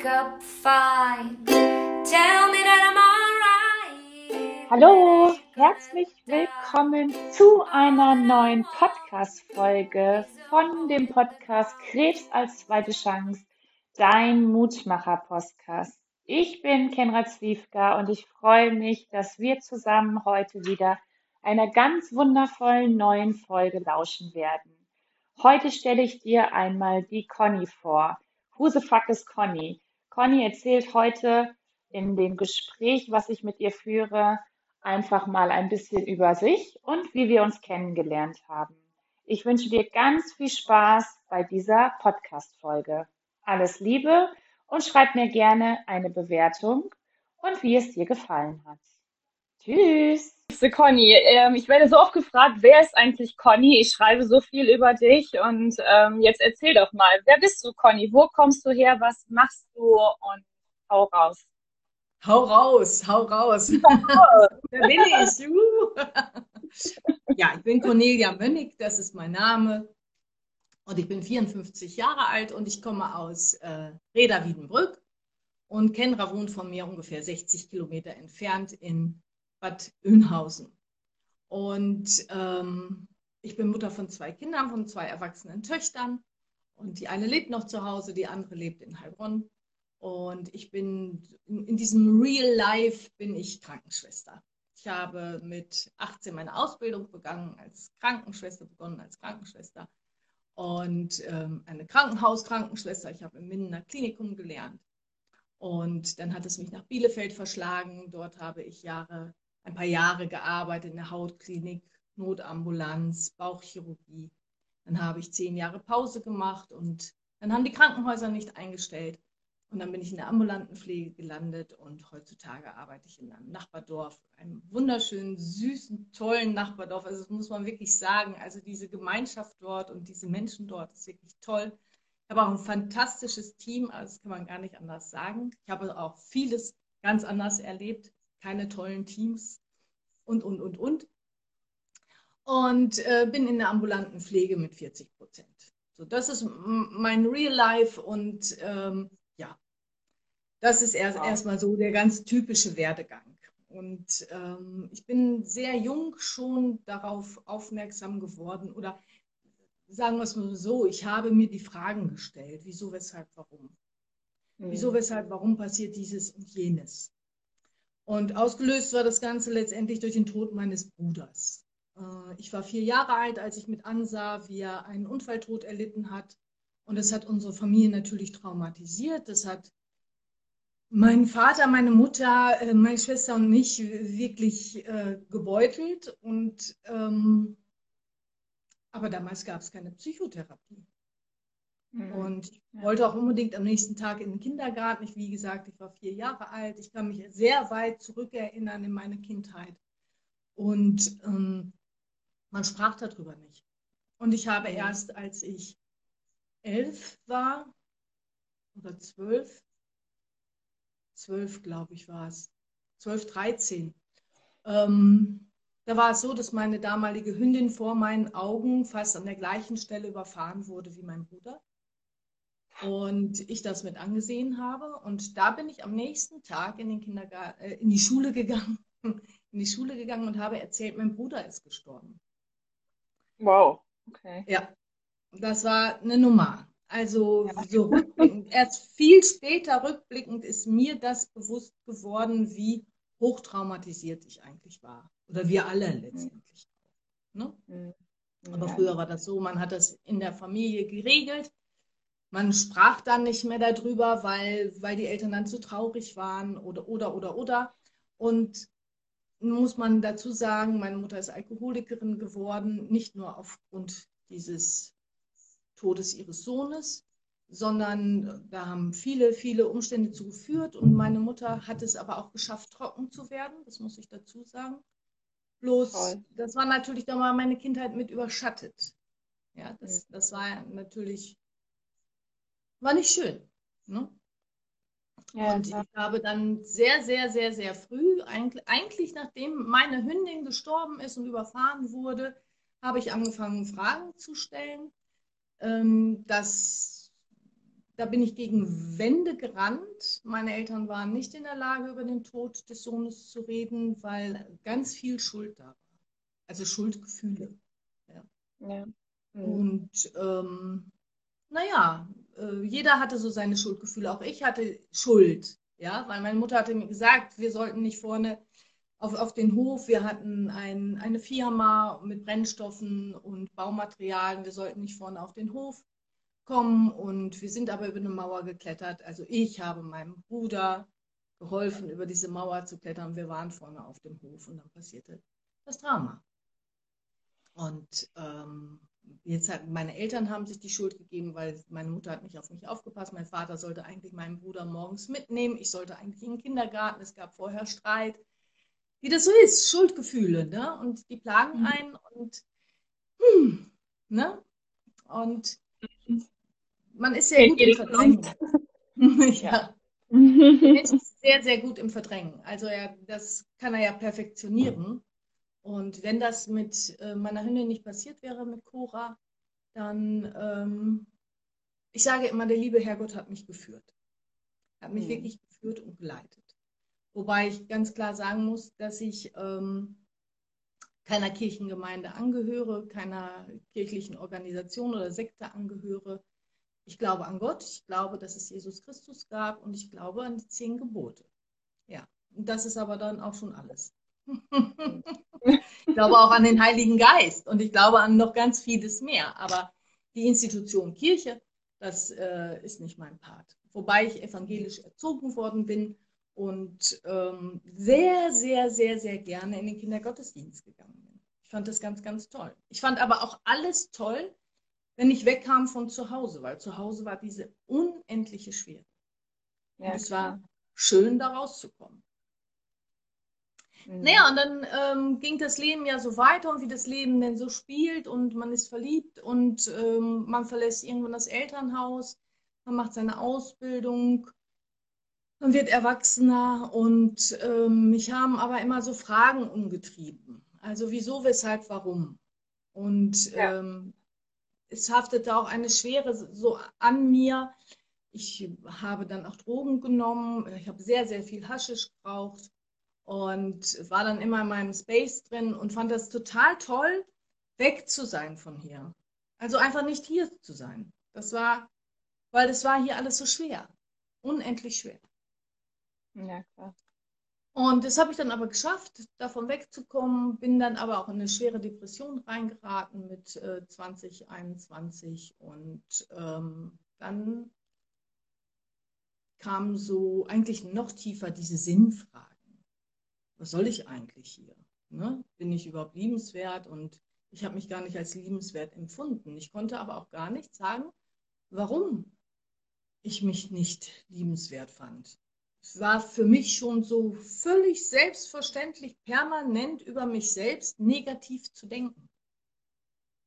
wake up fine. Tell me that I'm alright. Hallo, herzlich willkommen zu einer neuen Podcast-Folge von dem Podcast Krebs als zweite Chance, dein Mutmacher-Podcast. Ich bin Kenra Zwiefka und ich freue mich, dass wir zusammen heute wieder einer ganz wundervollen neuen Folge lauschen werden. Heute stelle ich dir einmal die Conny vor. Who the fuck is Conny? Conny erzählt heute in dem Gespräch, was ich mit ihr führe, einfach mal ein bisschen über sich und wie wir uns kennengelernt haben. Ich wünsche dir ganz viel Spaß bei dieser Podcast-Folge. Alles Liebe und schreib mir gerne eine Bewertung und wie es dir gefallen hat. Tschüss! Conny, ähm, ich werde so oft gefragt, wer ist eigentlich Conny? Ich schreibe so viel über dich und ähm, jetzt erzähl doch mal, wer bist du, Conny? Wo kommst du her? Was machst du? Und hau raus. Hau raus, hau raus. Wer bin ich? Uh. ja, ich bin Cornelia Mönnig, das ist mein Name. Und ich bin 54 Jahre alt und ich komme aus äh, Reda Wiedenbrück. Und Kenra wohnt von mir ungefähr 60 Kilometer entfernt in Bad Oeynhausen. Und ähm, ich bin Mutter von zwei Kindern, von zwei erwachsenen Töchtern. Und die eine lebt noch zu Hause, die andere lebt in Heilbronn. Und ich bin in, in diesem Real Life bin ich Krankenschwester. Ich habe mit 18 meine Ausbildung begangen als Krankenschwester, begonnen als Krankenschwester und ähm, eine Krankenhauskrankenschwester. Ich habe im Mindener Klinikum gelernt. Und dann hat es mich nach Bielefeld verschlagen. Dort habe ich Jahre ein paar Jahre gearbeitet in der Hautklinik, Notambulanz, Bauchchirurgie. Dann habe ich zehn Jahre Pause gemacht und dann haben die Krankenhäuser nicht eingestellt. Und dann bin ich in der ambulanten Pflege gelandet und heutzutage arbeite ich in einem Nachbardorf, einem wunderschönen, süßen, tollen Nachbardorf. Also das muss man wirklich sagen. Also diese Gemeinschaft dort und diese Menschen dort ist wirklich toll. Ich habe auch ein fantastisches Team, also das kann man gar nicht anders sagen. Ich habe auch vieles ganz anders erlebt keine tollen Teams und, und, und, und. Und äh, bin in der ambulanten Pflege mit 40 Prozent. So, das ist mein Real Life und ähm, ja, das ist erst wow. erstmal so der ganz typische Werdegang. Und ähm, ich bin sehr jung schon darauf aufmerksam geworden oder sagen wir es mal so, ich habe mir die Fragen gestellt, wieso, weshalb, warum. Mhm. Wieso, weshalb, warum passiert dieses und jenes. Und ausgelöst war das Ganze letztendlich durch den Tod meines Bruders. Äh, ich war vier Jahre alt, als ich mit ansah, wie er einen Unfalltod erlitten hat. Und das hat unsere Familie natürlich traumatisiert. Das hat meinen Vater, meine Mutter, äh, meine Schwester und mich wirklich äh, gebeutelt. Und, ähm, aber damals gab es keine Psychotherapie. Mhm. Und ich wollte auch unbedingt am nächsten Tag in den Kindergarten. Ich, wie gesagt, ich war vier Jahre alt. Ich kann mich sehr weit zurückerinnern in meine Kindheit. Und ähm, man sprach darüber nicht. Und ich habe mhm. erst, als ich elf war oder zwölf, zwölf glaube ich war es, zwölf, dreizehn, ähm, da war es so, dass meine damalige Hündin vor meinen Augen fast an der gleichen Stelle überfahren wurde wie mein Bruder und ich das mit angesehen habe. Und da bin ich am nächsten Tag in, den Kindergarten, äh, in die Schule gegangen, in die Schule gegangen und habe erzählt, mein Bruder ist gestorben. Wow, okay. Ja, das war eine Nummer. Also ja. so rückblickend, erst viel später rückblickend ist mir das bewusst geworden, wie hochtraumatisiert ich eigentlich war. Oder wir alle letztendlich. Ne? Mhm. Aber früher war das so, man hat das in der Familie geregelt man sprach dann nicht mehr darüber, weil, weil die Eltern dann zu traurig waren oder, oder, oder, oder. Und muss man dazu sagen, meine Mutter ist Alkoholikerin geworden, nicht nur aufgrund dieses Todes ihres Sohnes, sondern da haben viele, viele Umstände zu geführt. Und meine Mutter hat es aber auch geschafft, trocken zu werden, das muss ich dazu sagen. Bloß, Toll. das war natürlich da mal meine Kindheit mit überschattet. Ja, das, das war natürlich war nicht schön. Ne? Ja, und ich habe dann sehr, sehr, sehr, sehr früh, eigentlich nachdem meine Hündin gestorben ist und überfahren wurde, habe ich angefangen, Fragen zu stellen. Ähm, das, da bin ich gegen Wände gerannt. Meine Eltern waren nicht in der Lage, über den Tod des Sohnes zu reden, weil ganz viel Schuld da war. Also Schuldgefühle. Ja. ja. Mhm. Und ähm, naja, äh, jeder hatte so seine Schuldgefühle. Auch ich hatte Schuld. Ja, weil meine Mutter hatte mir gesagt, wir sollten nicht vorne auf, auf den Hof. Wir hatten ein, eine Firma mit Brennstoffen und Baumaterialien. Wir sollten nicht vorne auf den Hof kommen. Und wir sind aber über eine Mauer geklettert. Also ich habe meinem Bruder geholfen, über diese Mauer zu klettern. Wir waren vorne auf dem Hof und dann passierte das Drama. Und ähm, jetzt hat, meine Eltern haben sich die Schuld gegeben, weil meine Mutter hat nicht auf mich aufgepasst. Mein Vater sollte eigentlich meinen Bruder morgens mitnehmen. Ich sollte eigentlich in den Kindergarten. Es gab vorher Streit wie das so ist, Schuldgefühle, ne? Und die plagen mhm. einen und hm, ne? Und man ist sehr gut im Verdrängen. ja. Er ist sehr, sehr gut im Verdrängen. Also er, das kann er ja perfektionieren. Und wenn das mit äh, meiner Hündin nicht passiert wäre, mit Cora, dann, ähm, ich sage immer, der liebe Herrgott hat mich geführt. Hat mich mhm. wirklich geführt und geleitet. Wobei ich ganz klar sagen muss, dass ich ähm, keiner Kirchengemeinde angehöre, keiner kirchlichen Organisation oder Sekte angehöre. Ich glaube an Gott, ich glaube, dass es Jesus Christus gab und ich glaube an die zehn Gebote. Ja, und das ist aber dann auch schon alles. ich glaube auch an den Heiligen Geist und ich glaube an noch ganz vieles mehr. Aber die Institution Kirche, das äh, ist nicht mein Part. Wobei ich evangelisch erzogen worden bin und ähm, sehr, sehr, sehr, sehr gerne in den Kindergottesdienst gegangen bin. Ich fand das ganz, ganz toll. Ich fand aber auch alles toll, wenn ich wegkam von zu Hause, weil zu Hause war diese unendliche Schwere. Ja, es war schön, da rauszukommen. Mhm. Naja, und dann ähm, ging das Leben ja so weiter und wie das Leben denn so spielt und man ist verliebt und ähm, man verlässt irgendwann das Elternhaus, man macht seine Ausbildung man wird erwachsener und ähm, mich haben aber immer so Fragen umgetrieben. Also wieso, weshalb, warum? Und ja. ähm, es haftete auch eine Schwere so an mir. Ich habe dann auch Drogen genommen. Ich habe sehr, sehr viel Haschisch gebraucht und war dann immer in meinem Space drin und fand das total toll, weg zu sein von hier. Also einfach nicht hier zu sein. Das war, weil das war hier alles so schwer. Unendlich schwer. Ja, klar. Und das habe ich dann aber geschafft, davon wegzukommen, bin dann aber auch in eine schwere Depression reingeraten mit äh, 2021 und ähm, dann kam so eigentlich noch tiefer diese Sinnfragen. Was soll ich eigentlich hier? Ne? Bin ich überhaupt liebenswert? Und ich habe mich gar nicht als liebenswert empfunden. Ich konnte aber auch gar nicht sagen, warum ich mich nicht liebenswert fand war für mich schon so völlig selbstverständlich, permanent über mich selbst negativ zu denken.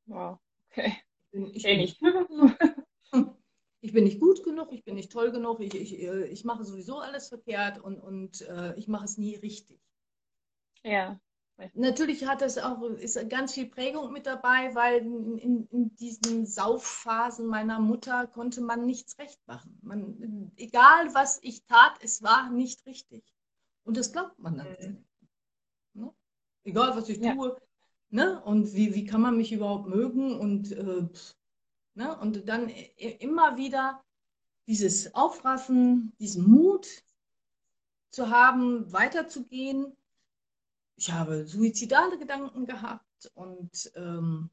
Wow, okay. Ich bin, ich, bin nicht, ich bin nicht gut genug, ich bin nicht toll genug, ich, ich, äh, ich mache sowieso alles verkehrt und, und äh, ich mache es nie richtig. Ja. Natürlich hat das auch ist ganz viel Prägung mit dabei, weil in, in, diesen Saufphasen meiner Mutter konnte man nichts recht machen. Man, egal was ich tat, es war nicht richtig. Und das glaubt man dann. Mhm. Ne? Egal was ich ja. tue. Ne? Und wie, wie kann man mich überhaupt mögen? Und, äh, ne? und dann immer wieder dieses Aufraffen, diesen Mut zu haben, weiterzugehen ich habe suizidale Gedanken gehabt und ähm,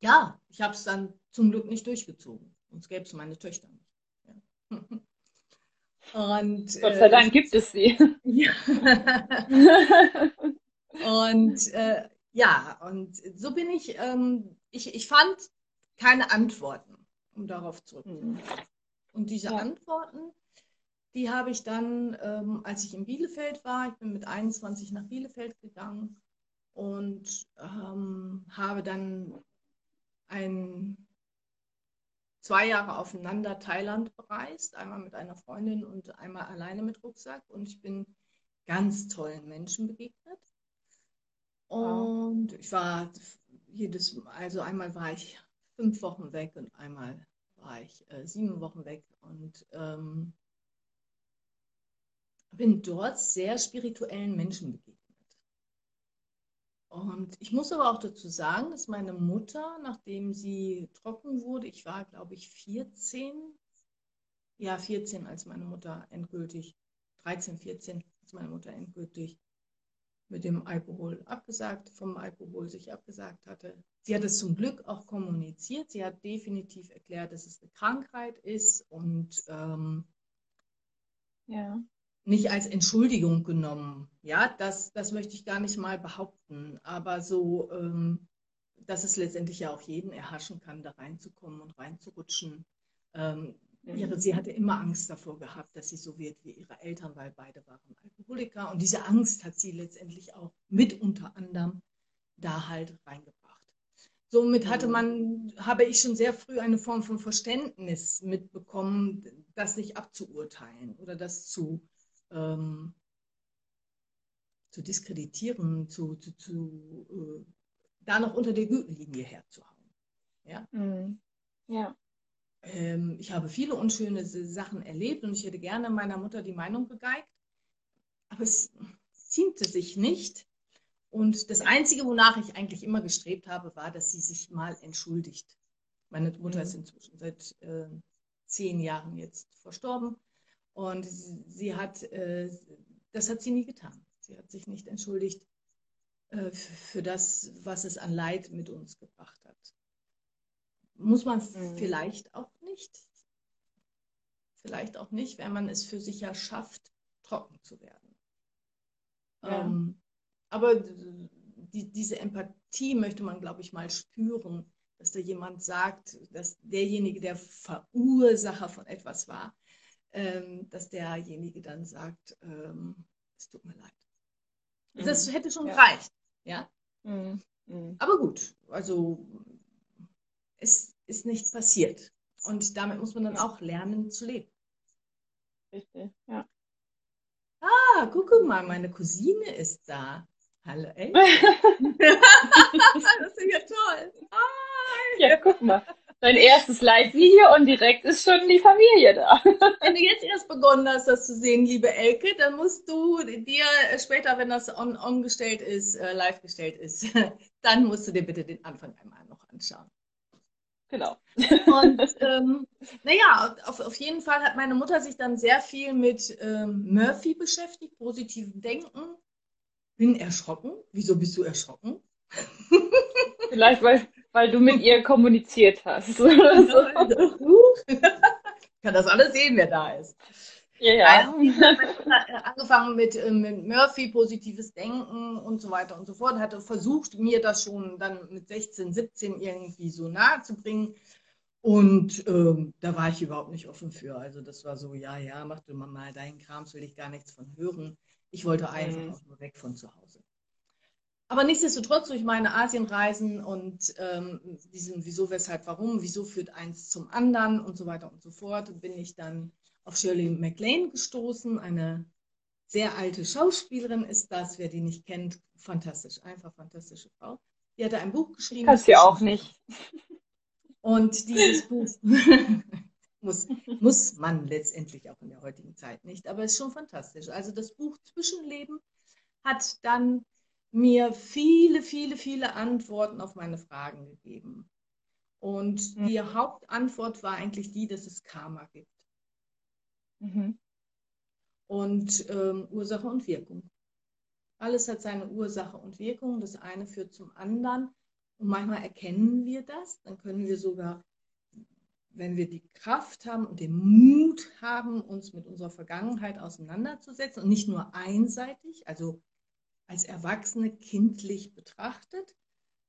ja, ich habe es dann zum Glück nicht durchgezogen. Sonst gäbe es meine Töchter nicht. Ja. Und, Gott sei Dank äh, gibt es sie. Ja. und äh, ja, und so bin ich, ähm, ich, ich fand keine Antworten, um darauf zurückzukommen. Mhm. Und diese ja. Antworten, die habe ich dann, ähm, als ich in Bielefeld war, ich bin mit 21 nach Bielefeld gegangen und ähm, habe dann ein, zwei Jahre aufeinander Thailand bereist, einmal mit einer Freundin und einmal alleine mit Rucksack. Und ich bin ganz tollen Menschen begegnet. Und ich war jedes, also einmal war ich fünf Wochen weg und einmal war ich äh, sieben Wochen weg und ähm, bin dort sehr spirituellen Menschen begegnet. Und ich muss aber auch dazu sagen, dass meine Mutter, nachdem sie trocken wurde, ich war, glaube ich, 14, ja, 14, als meine Mutter endgültig, 13, 14, als meine Mutter endgültig mit dem Alkohol abgesagt, vom Alkohol sich abgesagt hatte. Sie hat es zum Glück auch kommuniziert. Sie hat definitiv erklärt, dass es eine Krankheit ist und ähm, ja nicht als Entschuldigung genommen. Ja, das, das möchte ich gar nicht mal behaupten. Aber so, ähm, dass es letztendlich ja auch jeden erhaschen kann, da reinzukommen und reinzurutschen. Ähm, mhm. ihre, sie hatte immer Angst davor gehabt, dass sie so wird wie ihre Eltern, weil beide waren Alkoholiker. Und diese Angst hat sie letztendlich auch mit unter anderem da halt reingebracht. Somit hatte mhm. man, habe ich schon sehr früh eine Form von Verständnis mitbekommen, das nicht abzuurteilen oder das zu ähm, zu diskreditieren, zu, zu, zu äh, da noch unter der Gürtellinie herzuhauen. Ja. Mhm. ja. Ähm, ich habe viele unschöne Sachen erlebt und ich hätte gerne meiner Mutter die Meinung gegeigt, aber es ziemte sich nicht. Und das Einzige, wonach ich eigentlich immer gestrebt habe, war, dass sie sich mal entschuldigt. Meine Mutter mhm. ist inzwischen seit äh, zehn Jahren jetzt verstorben. Und sie hat, äh, das hat sie nie getan. Sie hat sich nicht entschuldigt äh, für das, was es an Leid mit uns gebracht hat. Muss man mhm. vielleicht auch nicht. Vielleicht auch nicht, wenn man es für sich ja schafft, trocken zu werden. Ja. Ähm, aber die, diese Empathie möchte man, glaube ich, mal spüren, dass da jemand sagt, dass derjenige, der Verursacher von etwas war, ähm, dass derjenige dann sagt, ähm, es tut mir leid. Mhm. Das hätte schon ja. gereicht. Ja? Mhm. Mhm. Aber gut, also es ist nicht passiert. Und damit muss man dann auch lernen zu leben. Richtig, ja. Ah, guck mal, meine Cousine ist da. Hallo, ey. das ist ja toll. Hi. Ja, guck mal dein erstes Live-Video und direkt ist schon die Familie da. Wenn du jetzt erst begonnen hast, das zu sehen, liebe Elke, dann musst du dir später, wenn das on, on gestellt ist, äh, live gestellt ist, dann musst du dir bitte den Anfang einmal noch anschauen. Genau. Und ähm, naja, auf, auf jeden Fall hat meine Mutter sich dann sehr viel mit ähm, Murphy beschäftigt, positivem Denken. Bin erschrocken. Wieso bist du erschrocken? Vielleicht, weil weil du mit ihr kommuniziert hast. ich kann das alles sehen, wer da ist. Ja, ja. angefangen mit, äh, mit Murphy, positives Denken und so weiter und so fort. Hatte versucht, mir das schon dann mit 16, 17 irgendwie so nahe zu bringen. Und ähm, da war ich überhaupt nicht offen für. Also das war so, ja, ja, mach du mal deinen Krams, will ich gar nichts von hören. Ich wollte einfach mhm. auch nur weg von zu Hause. Aber nichtsdestotrotz durch meine Asienreisen und ähm, diesem Wieso, Weshalb, Warum, Wieso führt eins zum anderen und so weiter und so fort, bin ich dann auf Shirley MacLaine gestoßen. Eine sehr alte Schauspielerin ist das, wer die nicht kennt, fantastisch, einfach fantastische Frau. Die hatte ein Buch geschrieben. Kannst du auch nicht. Und dieses Buch muss, muss man letztendlich auch in der heutigen Zeit nicht, aber es ist schon fantastisch. Also das Buch Zwischenleben hat dann mir viele, viele, viele Antworten auf meine Fragen gegeben. Und mhm. die Hauptantwort war eigentlich die, dass es Karma gibt. Mhm. Und ähm, Ursache und Wirkung. Alles hat seine Ursache und Wirkung. Das eine führt zum anderen. Und manchmal erkennen wir das. Dann können wir sogar, wenn wir die Kraft haben und den Mut haben, uns mit unserer Vergangenheit auseinanderzusetzen und nicht nur einseitig, also als Erwachsene kindlich betrachtet,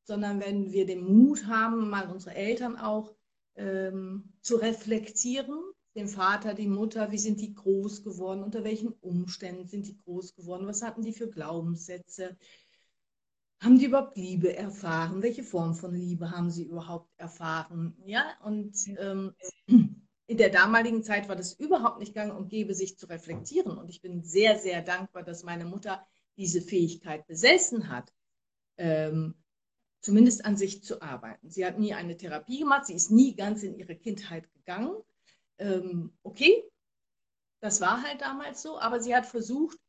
sondern wenn wir den Mut haben, mal unsere Eltern auch ähm, zu reflektieren, den Vater, die Mutter, wie sind die groß geworden, unter welchen Umständen sind die groß geworden, was hatten die für Glaubenssätze, haben die überhaupt Liebe erfahren, welche Form von Liebe haben sie überhaupt erfahren, ja, und ähm, in der damaligen Zeit war das überhaupt nicht gang und gäbe, sich zu reflektieren. Und ich bin sehr, sehr dankbar, dass meine Mutter diese Fähigkeit besessen hat, ähm, zumindest an sich zu arbeiten. Sie hat nie eine Therapie gemacht, sie ist nie ganz in ihre Kindheit gegangen. Ähm, okay, das war halt damals so, aber sie hat versucht,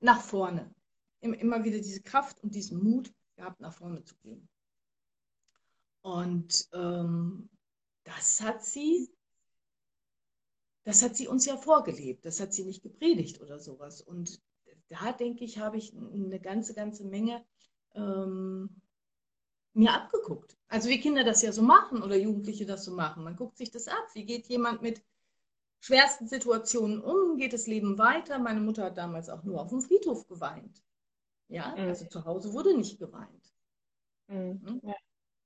nach vorne, immer wieder diese Kraft und diesen Mut gehabt, nach vorne zu gehen. Und ähm, das hat sie, das hat sie uns ja vorgelebt, das hat sie nicht gepredigt oder sowas. Und da denke ich, habe ich eine ganze, ganze Menge ähm, mir abgeguckt. Also wie Kinder das ja so machen oder Jugendliche das so machen. Man guckt sich das ab. Wie geht jemand mit schwersten Situationen um? Geht das Leben weiter? Meine Mutter hat damals auch nur auf dem Friedhof geweint. Ja, mhm. also zu Hause wurde nicht geweint. Mhm. Hm? Ja.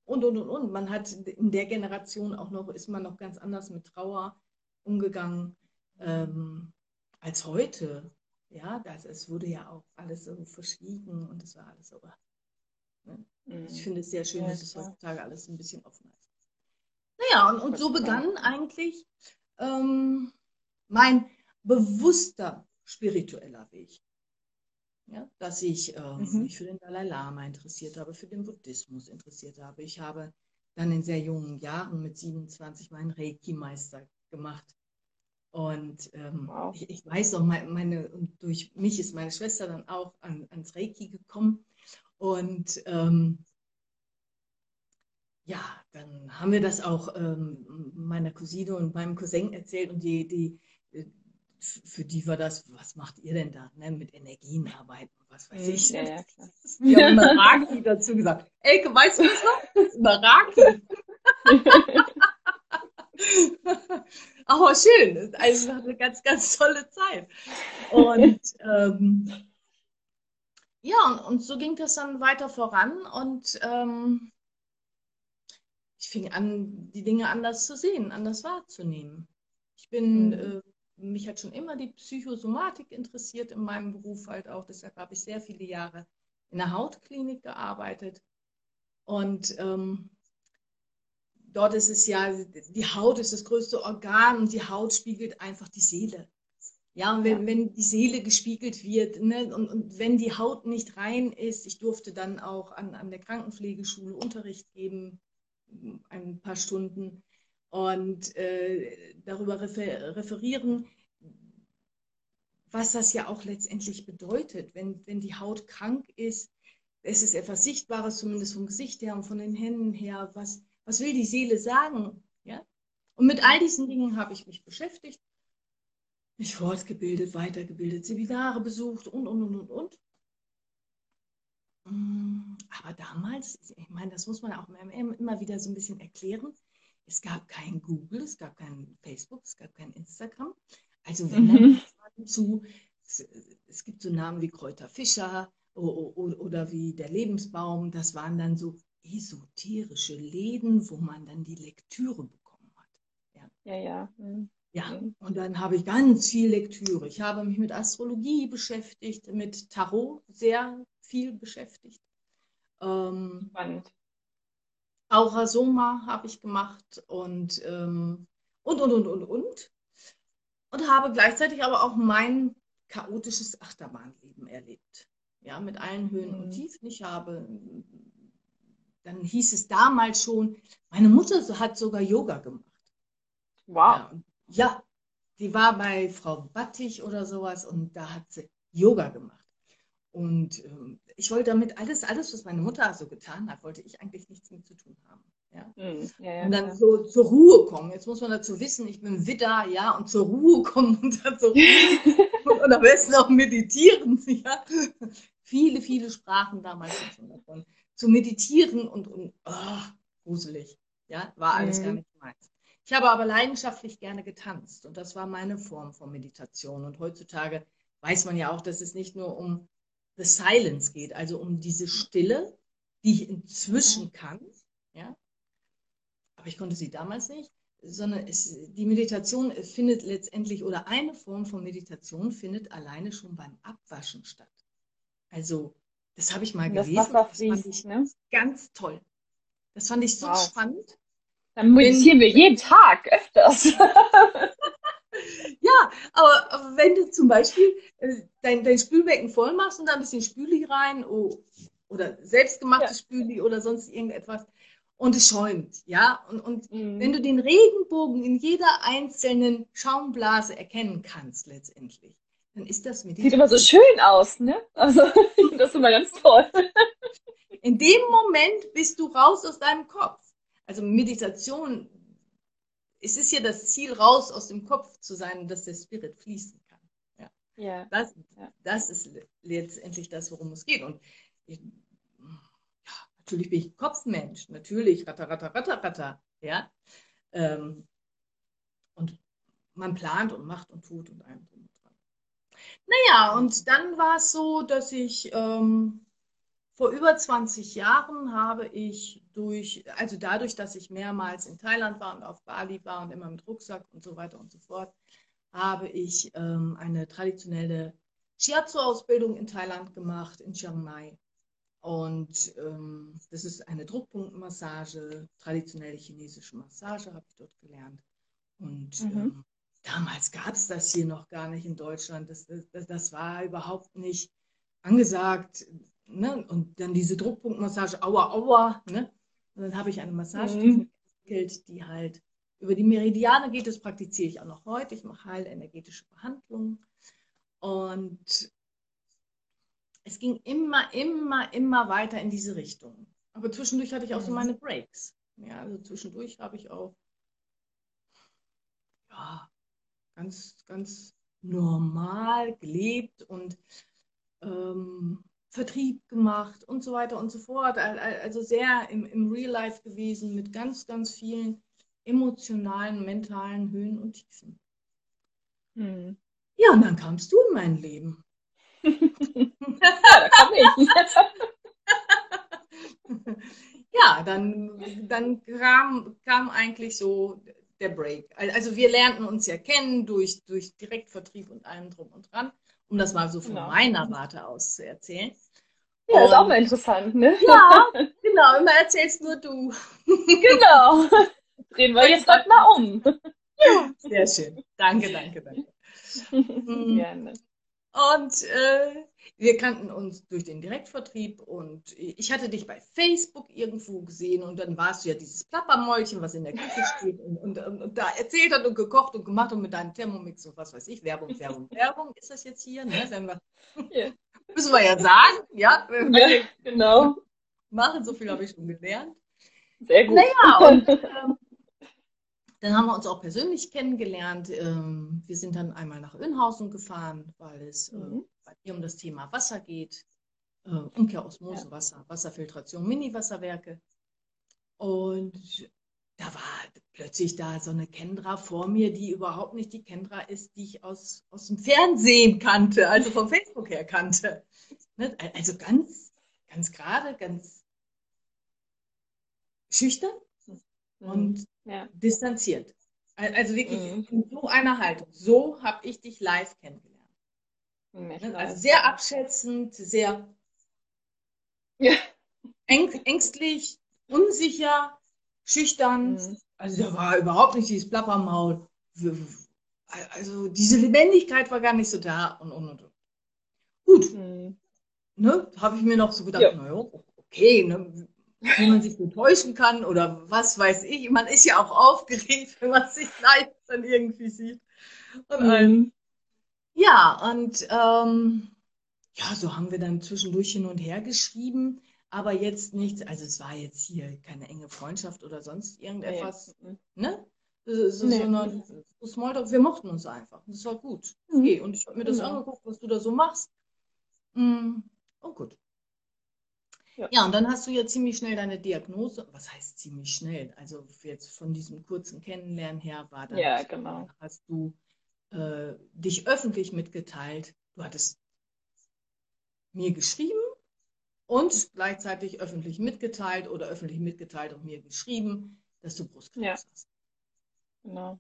Und, und, und, und. Man hat in der Generation auch noch, ist man noch ganz anders mit Trauer umgegangen ähm, als heute. Ja, das, es wurde ja auch alles so verschwiegen und es war alles so. Ne? Mhm. Ich finde es sehr schön, ja, dass es heutzutage alles ein bisschen offener ist. Naja, und, und so begann eigentlich ähm, mein bewusster spiritueller Weg. Ja, dass ich ähm, mhm. mich für den Dalai Lama interessiert habe, für den Buddhismus interessiert habe. Ich habe dann in sehr jungen Jahren mit 27 meinen Reiki-Meister gemacht. Und ähm, wow. ich, ich, weiß noch, meine, meine, durch mich ist meine Schwester dann auch an, ans Reiki gekommen. Und ähm, ja, dann haben wir das auch ähm, meiner Cousine und meinem Cousin erzählt und die, die, äh, für die war das, was macht ihr denn da, ne, mit Energien arbeiten, was weiß ich. Ja, ja, klar. Die haben immer Raki dazu gesagt. Elke, weißt du das noch? Das ist immer Raki. Aber schön, also eine ganz, ganz tolle Zeit. Und ähm, ja, und, und, so ging das dann weiter voran und ähm, ich fing an, die Dinge anders zu sehen, anders wahrzunehmen. Ich bin, mhm. äh, mich hat schon immer die Psychosomatik interessiert in meinem Beruf halt auch. Deshalb habe ich sehr viele Jahre in der Hautklinik gearbeitet. Und ähm, dort ist es ja, die Haut ist das größte Organ und die Haut spiegelt einfach die Seele. Ja, und wenn, ja. wenn die Seele gespiegelt wird ne, und, und wenn die Haut nicht rein ist, ich durfte dann auch an, an der Krankenpflegeschule Unterricht geben, ein paar Stunden und äh, darüber refer referieren, was das ja auch letztendlich bedeutet, wenn, wenn die Haut krank ist. Es ist etwas Sichtbares, zumindest vom Gesicht her und von den Händen her. Was, was will die Seele sagen? Ja? Und mit all diesen Dingen habe ich mich beschäftigt mich fortgebildet, weitergebildet, Seminare besucht und, und, und, und, und. Mm, aber damals, ich meine, das muss man auch immer wieder so ein bisschen erklären. Es gab kein Google, es gab kein Facebook, es gab kein Instagram. Also wenn mhm. dann zu, es gibt so Namen wie Kräuter Fischer oder wie der Lebensbaum, das waren dann so esoterische Läden, wo man dann die Lektüre bekommen hat. Ja, ja. ja. Mhm. Ja, mhm. und dann habe ich ganz viel Lektüre. Ich habe mich mit Astrologie beschäftigt, mit Tarot sehr viel beschäftigt. Ähm, Spannend. Aurasoma habe ich gemacht und, ähm, und, und, und, und, und. Und habe gleichzeitig aber auch mein chaotisches Achterbahnleben erlebt. Ja, mit allen Höhen mhm. und Tiefen. Ich habe, dann hieß es damals schon, meine Mutter hat sogar Yoga gemacht. Wow. Ja, ja, die war bei Frau Battich oder sowas und da hat sie Yoga gemacht. Und ähm, ich wollte damit alles, alles, was meine Mutter so getan hat, wollte ich eigentlich nichts mit zu tun haben. Ja? Mhm. Ja, ja, und dann so zur Ruhe kommen. Jetzt muss man dazu wissen, ich bin Widder, ja, und zur Ruhe kommen und dann zur Ruhe und am besten auch meditieren. Ja? Viele, viele sprachen damals schon davon. Zu meditieren und, und oh, gruselig. Ja, war alles mhm. gar nicht meins. Ich habe aber leidenschaftlich gerne getanzt und das war meine Form von Meditation. Und heutzutage weiß man ja auch, dass es nicht nur um the silence geht, also um diese Stille, die ich inzwischen kann. Ja? Aber ich konnte sie damals nicht, sondern es, die Meditation findet letztendlich oder eine Form von Meditation findet alleine schon beim Abwaschen statt. Also, das habe ich mal das gelesen. Das fand ich ne? ganz toll. Das fand ich so wow. spannend. Dann meditieren wir jeden Tag öfters. ja, aber, aber, wenn du zum Beispiel äh, dein, dein Spülbecken voll machst und da ein bisschen Spüli rein, oh, oder selbstgemachtes Ja. Spüli oder sonst irgendetwas. Und es schäumt, ja. Und, und Mhm. wenn du den Regenbogen in jeder einzelnen Schaumblase erkennen kannst, letztendlich, dann ist das mit Sieht immer so schön aus, ne? Also, das immer ganz toll. In dem Moment bist du raus aus deinem Kopf. Also Meditation, es ist ja das Ziel, raus aus dem Kopf zu sein, dass der Spirit fließen kann. Ja. Das, Ja. das ist le- letztendlich das, worum es geht. Und ich, ja, natürlich bin ich Kopfmensch, natürlich, ratter, ratter, ratter, ratter, ja. Ähm, und man plant und macht und tut und allem drum. Naja, und dann war es so, dass ich ähm, vor über 20 Jahren habe ich durch, also dadurch, dass ich mehrmals in Thailand war und auf Bali war und immer mit Rucksack und so weiter und so fort, habe ich ähm, eine traditionelle Shiatsu-Ausbildung in Thailand gemacht, in Chiang Mai. Und ähm, das ist eine Druckpunktmassage, traditionelle chinesische Massage habe ich dort gelernt. Und Mhm. ähm, damals gab es das hier noch gar nicht in Deutschland. Das, das, das war überhaupt nicht angesagt. Ne? Und dann diese Druckpunktmassage, aua, aua. Ne? Und dann habe ich eine Massage Mhm. entwickelt, die halt über die Meridiane geht. Das praktiziere ich auch noch heute. Ich mache heilenergetische Behandlungen. Und es ging immer, immer, immer weiter in diese Richtung. Aber zwischendurch hatte ich auch so Mhm. meine Breaks. Ja, also zwischendurch habe ich auch ja, ganz, ganz normal gelebt und ähm, Vertrieb gemacht und so weiter und so fort. Al- al- Also sehr im, im Real Life gewesen mit ganz, ganz vielen emotionalen, mentalen Höhen und Tiefen. Hm. Ja, und dann kamst du in mein Leben. Ja, da komme ich. Ja, dann, dann kam, kam eigentlich so der Break. Also wir lernten uns ja kennen durch, durch Direktvertrieb und allem drum und dran, um das mal so von Genau. meiner Warte aus zu erzählen. Ja, ist auch Und- mal interessant, ne? Ja, genau, immer erzählst nur du. Genau. Drehen wir jetzt heute mal um. Sehr schön. Danke, danke, danke. Mhm. Gerne. Und äh, wir kannten uns durch den Direktvertrieb und ich hatte dich bei Facebook irgendwo gesehen und dann warst du ja dieses Plappermäulchen, was in der Küche steht und, und, und, und da erzählt hat und gekocht und gemacht und mit deinem Thermomix und was weiß ich, Werbung, Werbung, Werbung ist das jetzt hier, ne? Wenn wir, Ja. müssen wir ja sagen, ja, Ja, genau. machen, so viel habe ich schon gelernt. Sehr gut. Naja, und ähm, dann haben wir uns auch persönlich kennengelernt. Ähm, wir sind dann einmal nach Önhausen gefahren, weil es äh, Mhm. bei mir um das Thema Wasser geht. Äh, Umkehrosmose, Wasser, Wasserfiltration, Mini-Wasserwerke. Und da war plötzlich da so eine Kendra vor mir, die überhaupt nicht die Kendra ist, die ich aus, aus dem Fernsehen kannte, also vom Facebook her kannte. Ne? Also ganz, ganz gerade, ganz schüchtern und ja. distanziert. Al- Also wirklich Mhm. in so einer Haltung. So habe ich dich live kennengelernt. Ne? Also sehr abschätzend, sehr Ja. ängstlich, unsicher, schüchtern. Mhm. Also da war überhaupt nicht dieses Plappermaul. Also diese Lebendigkeit war gar nicht so da und und und. und. Gut, Mhm. ne, habe ich mir noch so gedacht, Ja. naja, okay, ne, wie man sich so täuschen kann oder was weiß ich. Man ist ja auch aufgeregt, wenn man sich live dann irgendwie sieht. Und. Mhm. Ja, und ähm, ja, so haben wir dann zwischendurch hin und her geschrieben, aber jetzt nichts, also es war jetzt hier keine enge Freundschaft oder sonst irgendetwas, Nee. ne? So, so, Nee. so Smalltalk, wir mochten uns einfach. Das war gut. Mhm. Okay, und ich habe mir das Genau. angeguckt, was du da so machst. Mm, Oh, gut. Ja. Ja, und dann hast du ja ziemlich schnell deine Diagnose. Was heißt ziemlich schnell? Also jetzt von diesem kurzen Kennenlernen her war dann, Ja, genau. hast du äh, dich öffentlich mitgeteilt. Du hattest mir geschrieben und gleichzeitig öffentlich mitgeteilt oder öffentlich mitgeteilt und mir geschrieben, dass du Brustkrebs Ja. hast. Genau.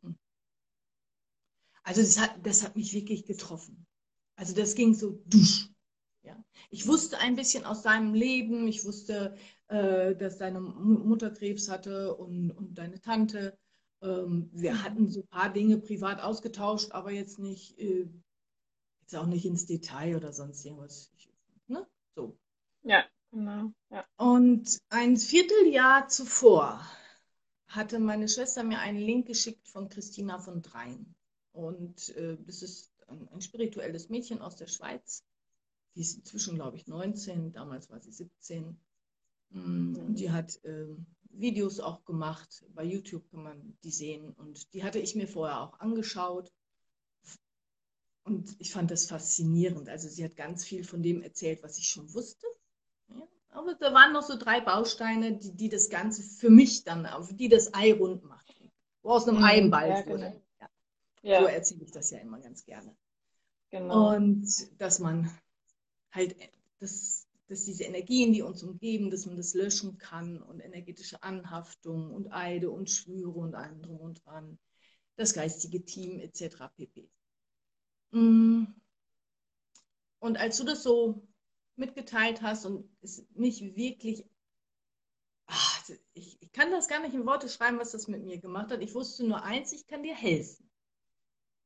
Also das hat, das hat mich wirklich getroffen. Also das ging so dusch. Ja. Ich wusste ein bisschen aus deinem Leben, ich wusste, äh, dass deine Mu- Mutter Krebs hatte und, und deine Tante. Ähm, wir hatten so ein paar Dinge privat ausgetauscht, aber jetzt nicht, äh, jetzt auch nicht ins Detail oder sonst irgendwas. Ich, ne? So. Ja. Genau. Ja. Und ein Vierteljahr zuvor hatte meine Schwester mir einen Link geschickt von Christina von Dreien. Und äh, das ist ein, ein, spirituelles Mädchen aus der Schweiz. Die ist inzwischen, glaube ich, 19, damals war sie 17. Mm, und die hat äh, Videos auch gemacht. Bei YouTube kann man die sehen. Und die hatte ich mir vorher auch angeschaut. Und ich fand das faszinierend. Also sie hat ganz viel von dem erzählt, was ich schon wusste. Ja, aber da waren noch so drei Bausteine, die, die das Ganze für mich dann, die das Ei rund macht. Wo aus einem mhm, Ei ein Ball ja, wurde. Genau. Ja. Ja. So erzähle ich das ja immer ganz gerne. Genau. Und dass man halt, dass, dass diese Energien, die uns umgeben, dass man das löschen kann und energetische Anhaftung und Eide und Schwüre und allem drum und dran, das geistige Team etc. pp. Mm. Und als du das so mitgeteilt hast und es mich wirklich, ach, ich, ich kann das gar nicht in Worte schreiben, was das mit mir gemacht hat. Ich wusste nur eins, ich kann dir helfen.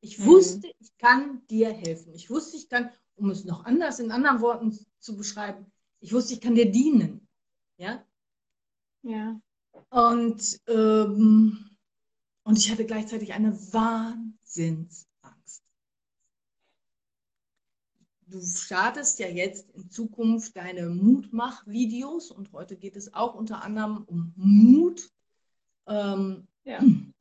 Ich mhm. wusste, ich kann dir helfen. Ich wusste, ich kann, um es noch anders in anderen Worten zu beschreiben, ich wusste, ich kann dir dienen. Ja? Ja. Und, ähm, und ich hatte gleichzeitig eine Wahnsinns du startest ja jetzt in Zukunft deine Mutmach-Videos und heute geht es auch unter anderem um Mut. Ähm, ja.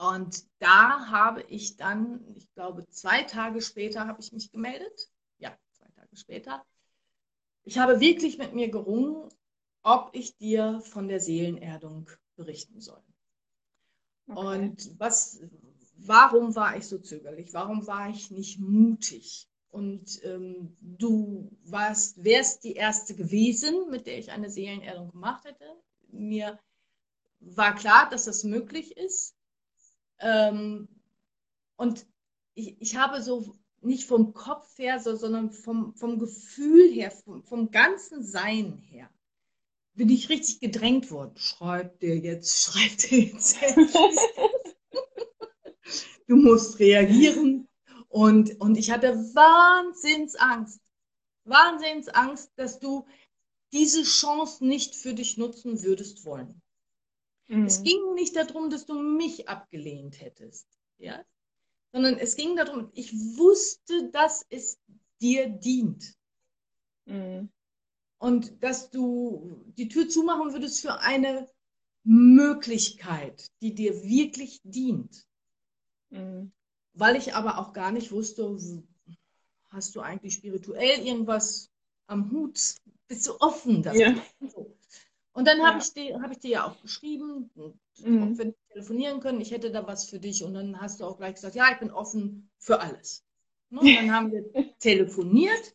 Und da habe ich dann, ich glaube, zwei Tage später habe ich mich gemeldet. Ja, zwei Tage später. Ich habe wirklich mit mir gerungen, ob ich dir von der Seelenerdung berichten soll. Okay. Und was, warum war ich so zögerlich? Warum war ich nicht mutig? Und ähm, du warst, wärst die erste gewesen, mit der ich eine Seelenerdung gemacht hätte. Mir war klar, dass das möglich ist. Ähm, und ich, ich habe so nicht vom Kopf her, so, sondern vom, vom Gefühl her, vom, vom ganzen Sein her, bin ich richtig gedrängt worden. Schreib dir jetzt, schreib dir jetzt. du musst reagieren, und, und ich hatte Wahnsinnsangst, Wahnsinnsangst, dass du diese Chance nicht für dich nutzen würdest wollen. Mhm. Es ging nicht darum, dass du mich abgelehnt hättest, ja? sondern es ging darum, ich wusste, dass es dir dient. Mhm. Und dass du die Tür zumachen würdest für eine Möglichkeit, die dir wirklich dient. Mhm weil ich aber auch gar nicht wusste, hast du eigentlich spirituell irgendwas am Hut? Bist du offen dafür? Ja. So. Und dann habe ja. ich, dir, hab ich dir ja auch geschrieben, mhm. ob wir telefonieren können, ich hätte da was für dich. Und dann hast du auch gleich gesagt, ja, ich bin offen für alles. Ne? Und dann haben wir telefoniert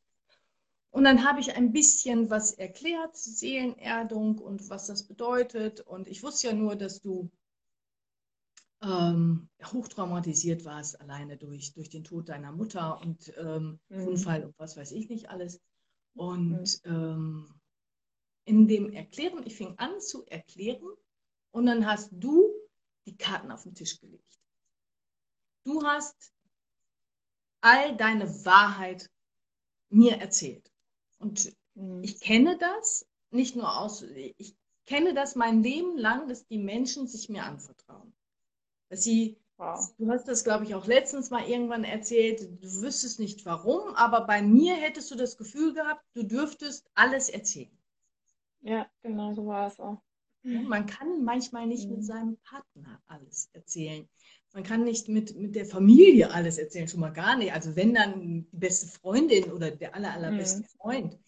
und dann habe ich ein bisschen was erklärt, Seelenerdung und was das bedeutet. Und ich wusste ja nur, dass du ähm, hochtraumatisiert warst, alleine durch, durch den Tod deiner Mutter und ähm, mhm. Unfall und was weiß ich nicht alles. Und mhm. ähm, in dem Erklären, ich fing an zu erklären und dann hast du die Karten auf den Tisch gelegt. Du hast all deine Wahrheit mir erzählt. Und mhm. ich kenne das nicht nur aus, ich kenne das mein Leben lang, dass die Menschen sich mir anvertrauen. Dass sie, wow. du hast das, glaube ich, auch letztens mal irgendwann erzählt, du wüsstest nicht warum, aber bei mir hättest du das Gefühl gehabt, du dürftest alles erzählen. Ja, genau so war es auch. Man kann manchmal nicht mhm. mit seinem Partner alles erzählen. Man kann nicht mit, mit der Familie alles erzählen, schon mal gar nicht. Also wenn dann die beste Freundin oder der aller, allerbeste mhm. Freund,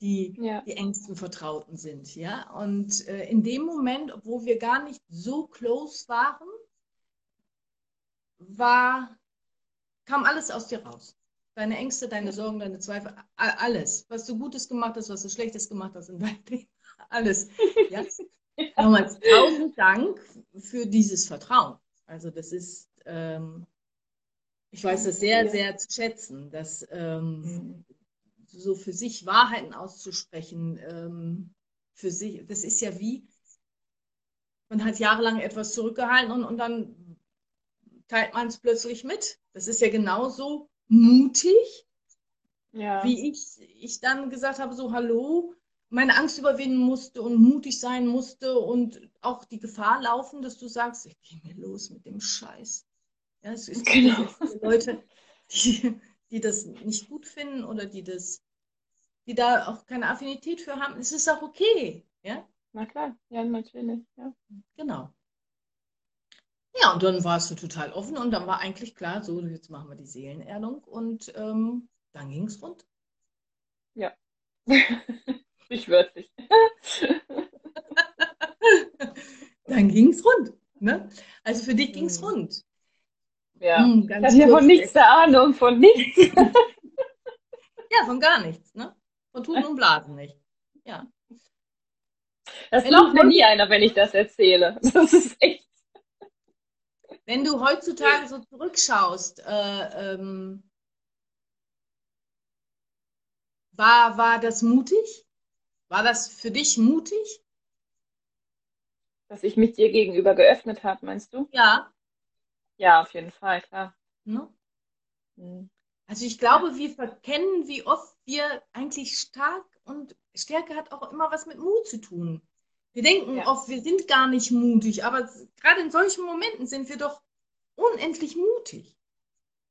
die ja. die engsten Vertrauten sind. Ja? Und äh, in dem Moment, obwohl wir gar nicht so close waren, war, kam alles aus dir raus. Deine Ängste, deine Sorgen, deine Zweifel, alles. Was du Gutes gemacht hast, was du Schlechtes gemacht hast in deinem Leben, alles. Ja? Nochmals tausend Dank für dieses Vertrauen. Also das ist, ähm, ich weiß das sehr, sehr zu schätzen, dass ähm, mhm. so für sich Wahrheiten auszusprechen, ähm, für sich, das ist ja wie, man hat jahrelang etwas zurückgehalten und, und dann teilt man es plötzlich mit. Das ist ja genauso mutig, ja. wie ich, ich dann gesagt habe, so hallo, meine Angst überwinden musste und mutig sein musste und auch die Gefahr laufen, dass du sagst, ich gehe mir los mit dem Scheiß. Ja, es, gibt Genau. Leute, die, die das nicht gut finden oder die das, die da auch keine Affinität für haben. Es ist auch okay. Ja, Na klar, ja, natürlich. Ja. genau. Ja, und dann warst du total offen und dann war eigentlich klar, so, jetzt machen wir die Seelenerdung und ähm, dann ging es rund. Sprichwörtlich. Dann ging es rund. Ne? Also für dich ging es Mhm. rund. Ja. Hm, Ich ganz hatte ja von nichts eine Ahnung, von nichts. Ja, von gar nichts. Ne? Von Tun und Blasen nicht. Ja. Das Wenn glaubt mir nie einer, wenn ich das erzähle. Das ist echt. Wenn du heutzutage so zurückschaust, äh, ähm, war, war das mutig? War das für dich mutig? Dass ich mich dir gegenüber geöffnet habe, meinst du? Ja. Ja, auf jeden Fall, klar. Ne? Mhm. Also ich glaube, wir verkennen, wie oft wir eigentlich stark und Stärke hat auch immer was mit Mut zu tun. Wir denken Ja. oft, wir sind gar nicht mutig, aber gerade in solchen Momenten sind wir doch unendlich mutig.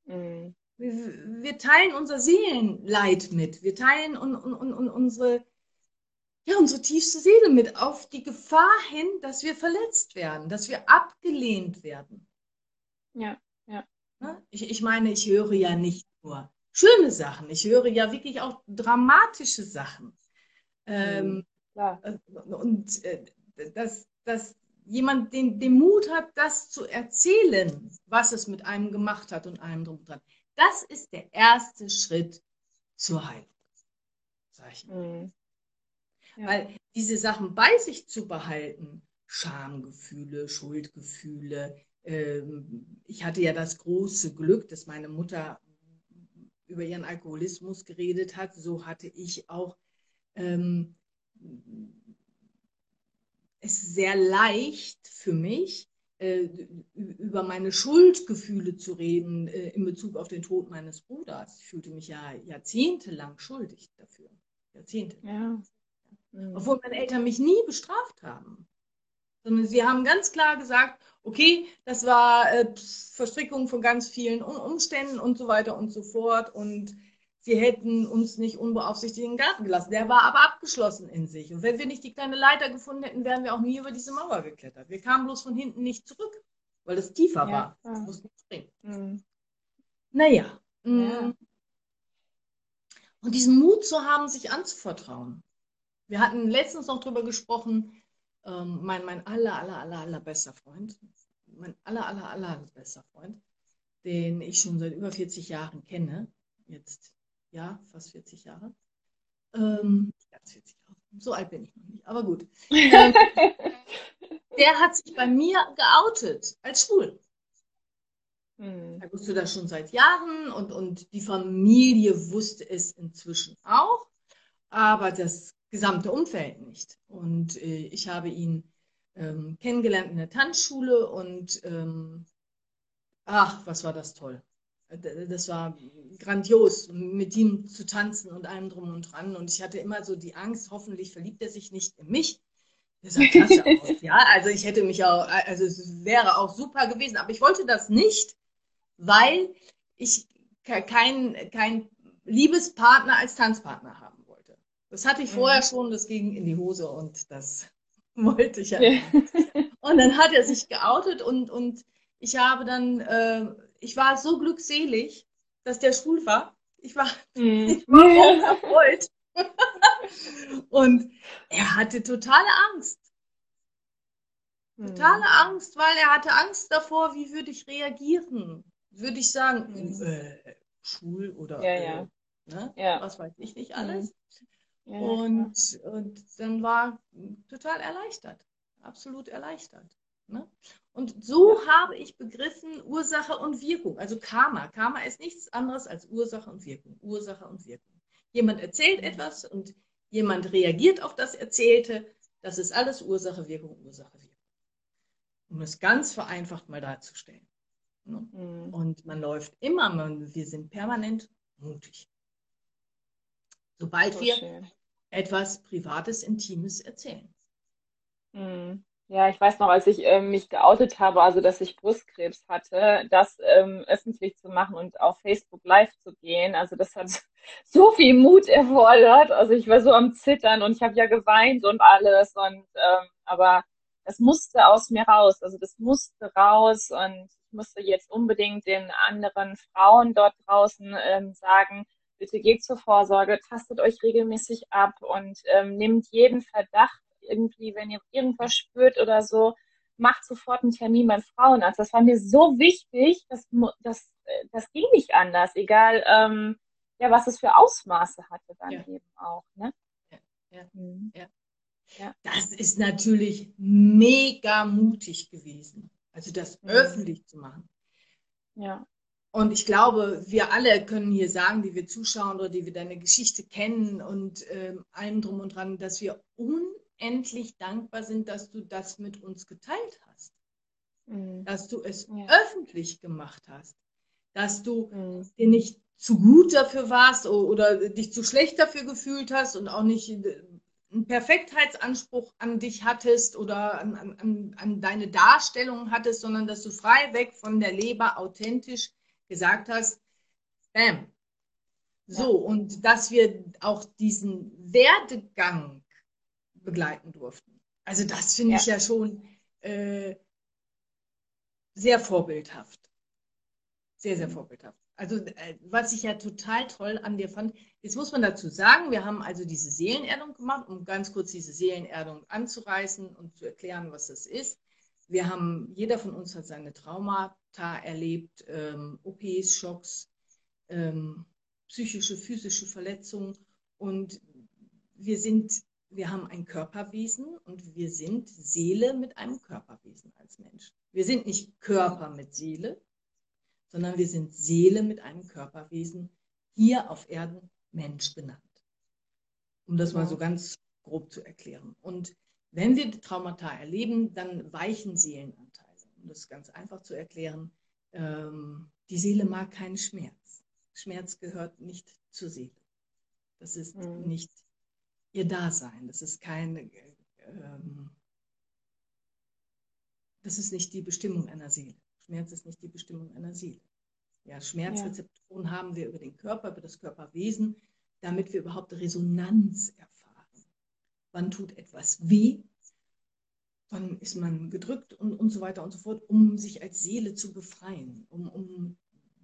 Mhm. Wir, wir teilen unser Seelenleid mit. Wir teilen un, un, un, un, unsere, ja, unsere tiefste Seele mit auf die Gefahr hin, dass wir verletzt werden, dass wir abgelehnt werden. Ja. Ne? Ich, ich meine, ich höre ja nicht nur schöne Sachen, ich höre ja wirklich auch dramatische Sachen. Ähm, Klar. äh, und äh, dass, dass jemand den, den Mut hat, das zu erzählen, was es mit einem gemacht hat und einem drum dran. Das ist der erste Schritt zur Heilung. Sag ich mal. Mhm. Ja. Weil diese Sachen bei sich zu behalten, Schamgefühle, Schuldgefühle, ähm, ich hatte ja das große Glück, dass meine Mutter über ihren Alkoholismus geredet hat. So hatte ich auch ähm, es sehr leicht für mich, äh, über meine Schuldgefühle zu reden äh, in Bezug auf den Tod meines Bruders. Ich fühlte mich ja jahrzehntelang schuldig dafür. Jahrzehnte. Ja. Mhm. Obwohl meine Eltern mich nie bestraft haben. Sondern sie haben ganz klar gesagt, okay, das war äh, Verstrickung von ganz vielen um Umständen und so weiter und so fort. Und sie hätten uns nicht unbeaufsichtigt in den Garten gelassen. Der war aber abgeschlossen in sich. Und wenn wir nicht die kleine Leiter gefunden hätten, wären wir auch nie über diese Mauer geklettert. Wir kamen bloß von hinten nicht zurück, weil es tiefer Ja, war. klar. Wir mussten springen. Mhm. Naja. Ja. mm. Und diesen Mut zu haben, sich anzuvertrauen. Wir hatten letztens noch drüber gesprochen, ähm, mein, mein aller, aller, aller, aller bester Freund, mein aller, aller, aller bester Freund, den ich schon seit über 40 Jahren kenne, jetzt, ja, fast 40 Jahre. Ähm, nicht ganz 40 Jahre, so alt bin ich noch nicht, aber gut. Ähm, der hat sich bei mir geoutet als schwul. Mhm. Er wusste das schon seit Jahren und, und die Familie wusste es inzwischen auch, aber das gesamte Umfeld nicht. Und äh, ich habe ihn ähm, kennengelernt in der Tanzschule und ähm, ach, was war das toll. Das war grandios, mit ihm zu tanzen und allem drum und dran. Und ich hatte immer so die Angst, hoffentlich verliebt er sich nicht in mich. Das sah klasse aus. Ja, also ich hätte mich auch, also es wäre auch super gewesen, aber ich wollte das nicht, weil ich ke- keinen kein Liebespartner als Tanzpartner wollte. Das hatte ich Mhm. vorher schon, das ging in die Hose und das wollte ich ja. Ja. Und dann hat er sich geoutet und, und ich habe dann, äh, ich war so glückselig, dass der schwul war. Ich war, Mhm. ich war erfreut. Und er hatte totale Angst. Totale Angst, weil er hatte Angst davor, wie würde ich reagieren? Würde ich sagen, Mhm. äh, schwul oder Ja, äh, ja. Ne? Ja. was weiß ich nicht alles. Ja, Und, und dann war total erleichtert, absolut erleichtert. Ne? Und so habe ich begriffen Ursache und Wirkung, also Karma. Karma ist nichts anderes als Ursache und Wirkung. Ursache und Wirkung. Jemand erzählt Mhm. etwas und jemand reagiert auf das Erzählte. Das ist alles Ursache, Wirkung, Ursache, Wirkung. Um es ganz vereinfacht mal darzustellen. Ne? Mhm. Und man läuft immer, man, wir sind permanent mutig. Sobald So wir schön. etwas Privates, Intimes erzählen. Mhm. Ja, ich weiß noch, als ich ähm, mich geoutet habe, also dass ich Brustkrebs hatte, das ähm, öffentlich zu machen und auf Facebook live zu gehen, also das hat so viel Mut erfordert. Also ich war so am Zittern und ich habe ja geweint und alles und ähm, aber das musste aus mir raus, also das musste raus und ich musste jetzt unbedingt den anderen Frauen dort draußen ähm, sagen, bitte geht zur Vorsorge, tastet euch regelmäßig ab und ähm, nehmt jeden Verdacht irgendwie, wenn ihr irgendwas spürt oder so, macht sofort einen Termin beim Frauenarzt. Das war mir so wichtig, dass das, äh, das ging nicht anders, egal ähm, ja, was es für Ausmaße hatte dann ja. eben auch. Ne? Ja, ja, mhm. ja. ja. Das ist natürlich mega mutig gewesen, also das mhm. öffentlich zu machen. Ja. Und ich glaube, wir alle können hier sagen, die wir zuschauen oder die wir deine Geschichte kennen und ähm, allem drum und dran, dass wir un unendlich dankbar sind, dass du das mit uns geteilt hast. Mhm. Dass du es ja. öffentlich gemacht hast. Dass du mhm. dir nicht zu gut dafür warst oder dich zu schlecht dafür gefühlt hast und auch nicht äh, einen Perfektheitsanspruch an dich hattest oder an, an, an deine Darstellung hattest, sondern dass du frei weg von der Leber authentisch gesagt hast, bam. So, und dass wir auch diesen Werdegang begleiten durften. Also das finde ja. ich ja schon äh, sehr vorbildhaft. Sehr, sehr mhm. vorbildhaft. Also äh, was ich ja total toll an dir fand, jetzt muss man dazu sagen, wir haben also diese Seelenerdung gemacht, um ganz kurz diese Seelenerdung anzureißen und zu erklären, was das ist. Wir haben, jeder von uns hat seine Traumata erlebt, ähm, OPs, Schocks, ähm, psychische, physische Verletzungen und wir sind wir haben ein Körperwesen und wir sind Seele mit einem Körperwesen als Mensch. Wir sind nicht Körper mit Seele, sondern wir sind Seele mit einem Körperwesen, hier auf Erden Mensch genannt. Um das mal so ganz grob zu erklären. Und wenn wir Traumata erleben, dann weichen Seelenanteile. Um das ganz einfach zu erklären, ähm, die Seele mag keinen Schmerz. Schmerz gehört nicht zur Seele. Das ist mhm. nicht ihr Dasein. Das ist keine, ähm, das ist nicht die Bestimmung einer Seele. Schmerz ist nicht die Bestimmung einer Seele. Ja, Schmerzrezeptoren ja. haben wir über den Körper, über das Körperwesen, damit wir überhaupt Resonanz erfahren. Wann tut etwas weh? Wann ist man gedrückt und, und so weiter und so fort, um sich als Seele zu befreien, um, um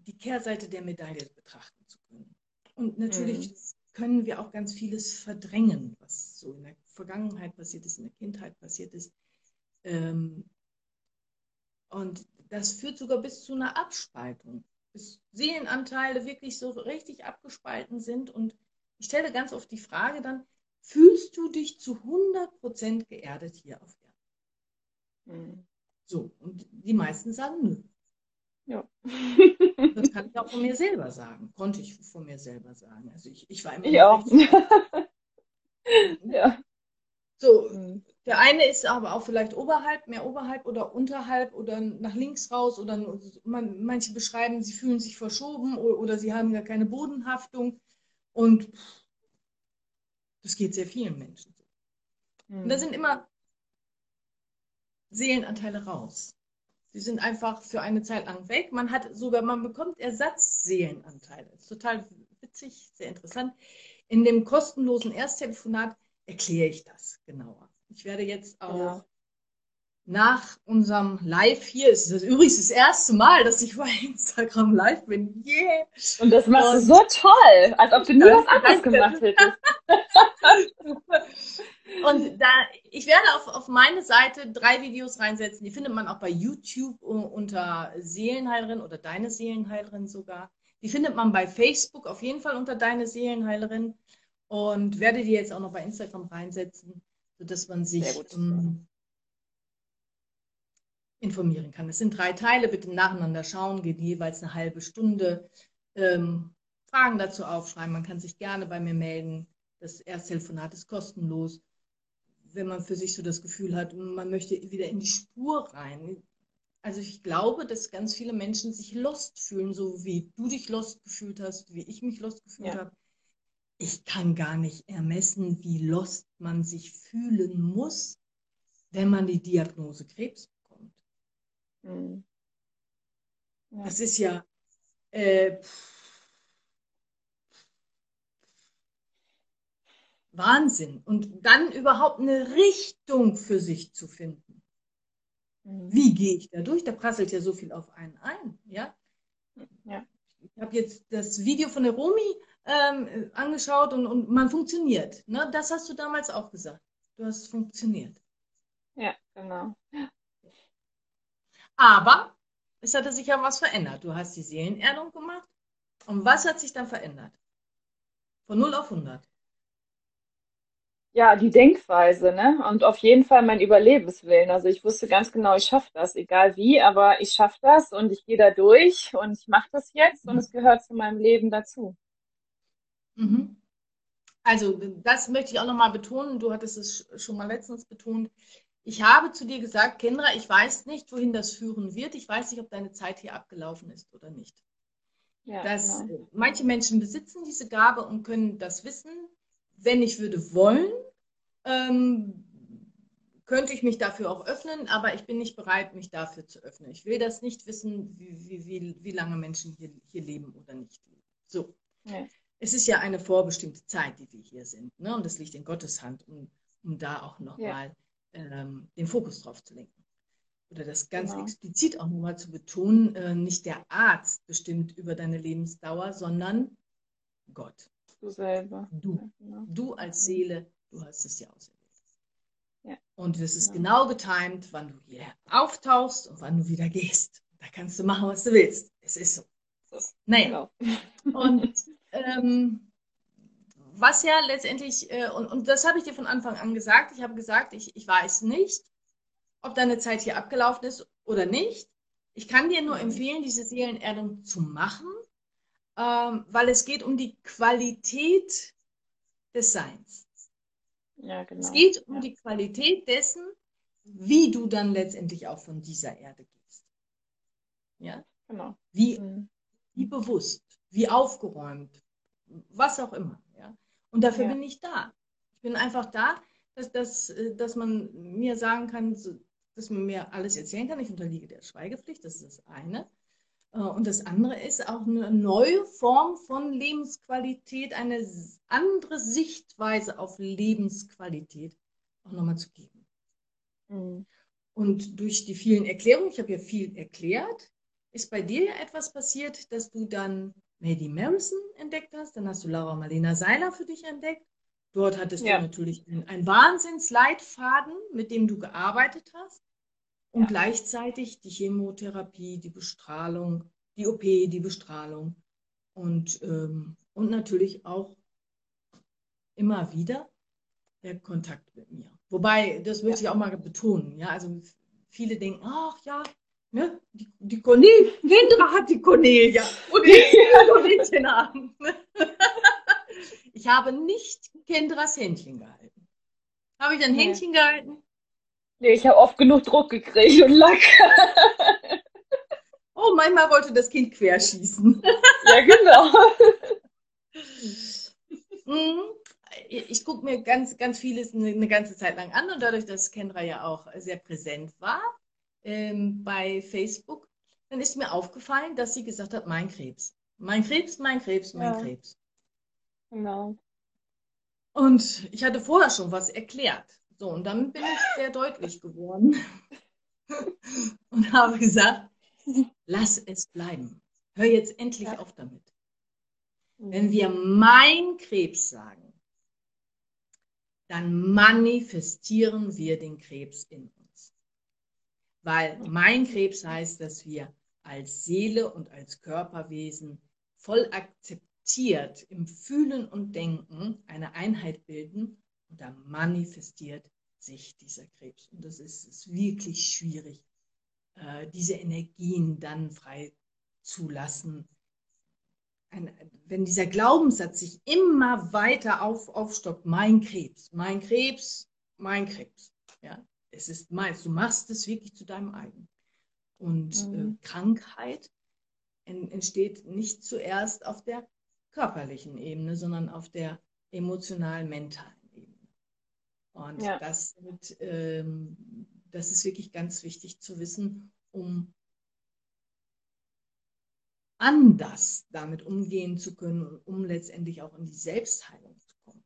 die Kehrseite der Medaille betrachten zu können. Und natürlich mhm können wir auch ganz vieles verdrängen, was so in der Vergangenheit passiert ist, in der Kindheit passiert ist. Ähm, und das führt sogar bis zu einer Abspaltung, bis Seelenanteile wirklich so richtig abgespalten sind. Und ich stelle ganz oft die Frage dann, fühlst du dich zu 100% geerdet hier auf? Mhm. So, und die meisten sagen nö. Ja. Das kann ich auch von mir selber sagen. Konnte ich von mir selber sagen. Also ich, ich war immer. Ich auch. ja. So, mhm. der eine ist aber auch vielleicht oberhalb, mehr oberhalb oder unterhalb oder nach links raus oder man, manche beschreiben, sie fühlen sich verschoben oder, oder sie haben gar keine Bodenhaftung und das geht sehr vielen Menschen so. Mhm. Und da sind immer Seelenanteile raus. Sie sind einfach für eine Zeit lang weg. Man hat sogar, man bekommt Ersatzseelenanteile. Das ist total witzig, sehr interessant. In dem kostenlosen Ersttelefonat erkläre ich das genauer. Ich werde jetzt auch ja. Nach unserem Live hier, es ist übrigens das erste Mal, dass ich bei Instagram live bin. Yeah! Und das machst du so toll, als ob du nie was anderes gemacht hättest. Und da, ich werde auf, auf meine Seite drei Videos reinsetzen. Die findet man auch bei YouTube unter Seelenheilerin oder Deine Seelenheilerin sogar. Die findet man bei Facebook auf jeden Fall unter Deine Seelenheilerin. Und werde die jetzt auch noch bei Instagram reinsetzen, sodass man sich um, informieren kann. Es sind drei Teile, bitte nacheinander schauen, geht jeweils eine halbe Stunde. Ähm, Fragen dazu aufschreiben. Man kann sich gerne bei mir melden. Das Ersttelefonat ist kostenlos wenn man für sich so das Gefühl hat, man möchte wieder in die Spur rein. Also ich glaube, dass ganz viele Menschen sich lost fühlen, so wie du dich lost gefühlt hast, wie ich mich lost gefühlt ja. habe. ich kann gar nicht ermessen, wie lost man sich fühlen muss, wenn man die Diagnose Krebs. Mhm. Ja. Das ist ja äh, Wahnsinn. Und dann überhaupt eine Richtung für sich zu finden. Mhm. Wie gehe ich da durch? Da prasselt ja so viel auf einen ein. Ja? Ja. Ich habe jetzt das Video von der Romi ähm, angeschaut und, und man funktioniert. Ne? Das hast du damals auch gesagt. Du hast funktioniert. ja, genau. Aber es hatte sich ja was verändert. Du hast die Seelenerdung gemacht. Und was hat sich dann verändert? Von 0 auf 100. Ja, die Denkweise, ne? Und auf jeden Fall mein Überlebenswillen. Also ich wusste ganz genau, ich schaffe das, egal wie, aber ich schaffe das und ich gehe da durch und ich mache das jetzt und es gehört zu meinem Leben dazu. Mhm. Also, das möchte ich auch nochmal betonen. Du hattest es schon mal letztens betont. Ich habe zu dir gesagt, Kendra, ich weiß nicht, wohin das führen wird. Ich weiß nicht, ob deine Zeit hier abgelaufen ist oder nicht. Ja, dass genau. manche Menschen besitzen diese Gabe und können das wissen. Wenn ich würde wollen, ähm, könnte ich mich dafür auch öffnen, aber ich bin nicht bereit, mich dafür zu öffnen. Ich will das nicht wissen, wie, wie, wie, wie lange Menschen hier, hier leben oder nicht leben. So. Ja. Es ist ja eine vorbestimmte Zeit, die wir hier sind. Ne? Und das liegt in Gottes Hand, um, um da auch nochmal ähm, den Fokus drauf zu lenken. Oder das ganz Genau. explizit auch nochmal zu betonen, äh, nicht der Arzt bestimmt über deine Lebensdauer, sondern Gott. Du selber. Du. Ja, genau. Du als Seele, du hast es ja auserwählt. Ja. Und es ist Genau. genau getimt, wann du hier auftauchst und wann du wieder gehst. Da kannst du machen, was du willst. Es ist so. Naja, Genau. und ähm, was ja letztendlich, äh, und, und das habe ich dir von Anfang an gesagt, ich habe gesagt, ich, ich weiß nicht, ob deine Zeit hier abgelaufen ist oder nicht. Ich kann dir nur Mhm. empfehlen, diese Seelenerdung zu machen, ähm, weil es geht um die Qualität des Seins. Ja, genau. Es geht um ja. die Qualität dessen, wie du dann letztendlich auch von dieser Erde gehst. Ja, Genau. wie, Mhm. wie bewusst, wie aufgeräumt, was auch immer. Und dafür Ja. bin ich da. Ich bin einfach da, dass, dass, äh, dass man mir sagen kann, dass man mir alles erzählen kann. Ich unterliege der Schweigepflicht, das ist das eine. Äh, Und das andere ist auch eine neue Form von Lebensqualität, eine andere Sichtweise auf Lebensqualität auch nochmal zu geben. Mhm. Und durch die vielen Erklärungen, ich habe ja viel erklärt, ist bei dir ja etwas passiert, dass du dann Maddie Marison entdeckt hast, dann hast du Laura Marlena Seiler für dich entdeckt. Dort hattest Ja. du natürlich einen, einen Wahnsinnsleitfaden, mit dem du gearbeitet hast. Und Ja. gleichzeitig die Chemotherapie, die Bestrahlung, die OP, die Bestrahlung und, ähm, und natürlich auch immer wieder der Kontakt mit mir. Wobei, das möchte ich auch mal betonen, ja, also viele denken, ach ja, ne, die, die Cornelia, Kendra hat die Cornelia und ich will haben. Ich habe nicht Kendras Händchen gehalten. Habe ich ein Nee. Händchen gehalten? Nee, ich habe oft genug Druck gekriegt und Lack. Oh, manchmal wollte das Kind querschießen. ja, genau. Mhm. Ich gucke mir ganz, ganz vieles eine ganze Zeit lang an und dadurch, dass Kendra ja auch sehr präsent war ähm, bei Facebook, dann ist mir aufgefallen, dass sie gesagt hat, mein Krebs. Mein Krebs, mein Krebs, mein Ja. Krebs. Genau. Und ich hatte vorher schon was erklärt. So, und dann bin ich sehr deutlich geworden und habe gesagt, lass es bleiben. Hör jetzt endlich Ja. auf damit. Mhm. Wenn wir mein Krebs sagen, dann manifestieren wir den Krebs in uns. Weil mein Krebs heißt, dass wir als Seele und als Körperwesen voll akzeptiert im Fühlen und Denken eine Einheit bilden und da manifestiert sich dieser Krebs. Und das ist, ist wirklich schwierig, äh, diese Energien dann frei zu lassen. Ein, wenn dieser Glaubenssatz sich immer weiter auf, aufstockt, mein Krebs, mein Krebs, mein Krebs, ja, es ist meins, du machst es wirklich zu deinem eigen. Und Mhm. äh, Krankheit en, entsteht nicht zuerst auf der körperlichen Ebene, sondern auf der emotionalen, mentalen Ebene. Und Ja. das, wird, ähm, das ist wirklich ganz wichtig zu wissen, um anders damit umgehen zu können und um letztendlich auch in die Selbstheilung zu kommen.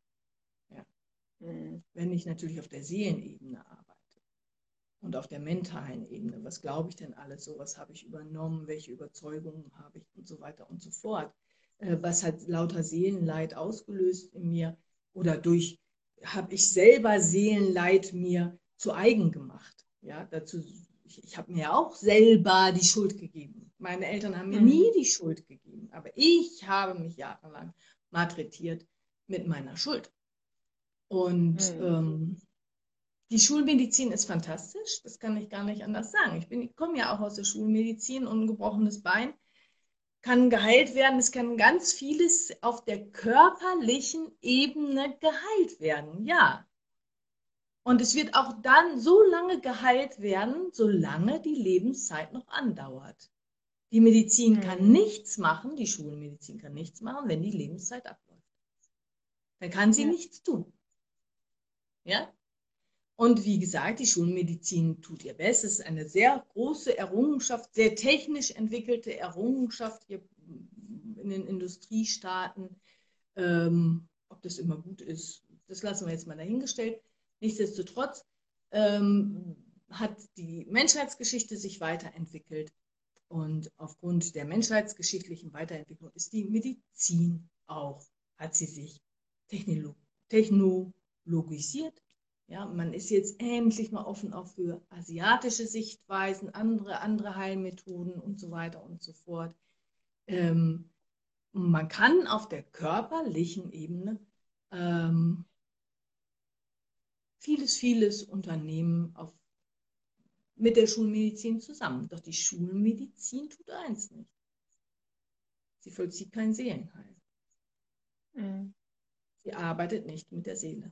Mhm. Wenn ich natürlich auf der Seelenebene arbeite und auf der mentalen Ebene, was glaube ich denn alles so, was habe ich übernommen, welche Überzeugungen habe ich und so weiter und so fort. Äh, Was hat lauter Seelenleid ausgelöst in mir oder durch, habe ich selber Seelenleid mir zu eigen gemacht. Ja, dazu, ich, ich habe mir auch selber die Schuld gegeben. Meine Eltern haben mir Mhm. nie die Schuld gegeben, aber ich habe mich jahrelang malträtiert mit meiner Schuld. Und Mhm. ähm, die Schulmedizin ist fantastisch, das kann ich gar nicht anders sagen. Ich, bin, ich komme ja auch aus der Schulmedizin und ein gebrochenes Bein kann geheilt werden. Es kann ganz vieles auf der körperlichen Ebene geheilt werden, ja. Und es wird auch dann so lange geheilt werden, solange die Lebenszeit noch andauert. Die Medizin kann Mhm. nichts machen, die Schulmedizin kann nichts machen, wenn die Lebenszeit abläuft. Dann kann sie Ja. nichts tun. Ja? Und wie gesagt, die Schulmedizin tut ihr Bestes. Eine sehr große Errungenschaft, sehr technisch entwickelte Errungenschaft hier in den Industriestaaten. Ähm, ob das immer gut ist, das lassen wir jetzt mal dahingestellt. Nichtsdestotrotz ähm, hat die Menschheitsgeschichte sich weiterentwickelt. Und aufgrund der menschheitsgeschichtlichen Weiterentwicklung ist die Medizin auch, hat sie sich technolo technologisiert. Ja, man ist jetzt endlich mal offen auch für asiatische Sichtweisen, andere, andere Heilmethoden und so weiter und so fort. Ähm, man kann auf der körperlichen Ebene ähm, vieles, vieles unternehmen auf, mit der Schulmedizin zusammen. Doch die Schulmedizin tut eins nicht. Sie vollzieht kein Seelenheil. Mhm. Sie arbeitet nicht mit der Seele.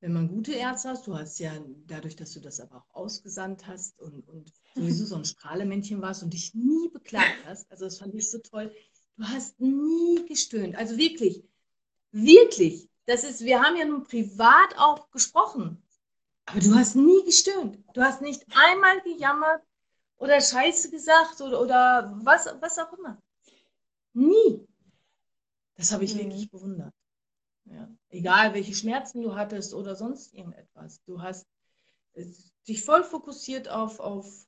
Wenn man gute Ärzte hast, du hast ja dadurch, dass du das aber auch ausgesandt hast und, und sowieso so ein Strahlemännchen warst und dich nie beklagt hast, also das fand ich so toll, du hast nie gestöhnt. Also wirklich, wirklich, das ist, wir haben ja nun privat auch gesprochen, aber du hast nie gestöhnt. Du hast nicht einmal gejammert oder Scheiße gesagt oder, oder was, was auch immer. Nie. Das habe ich Mhm. wirklich bewundert. Egal, welche Schmerzen du hattest oder sonst irgendetwas. Du hast äh, dich voll fokussiert auf, auf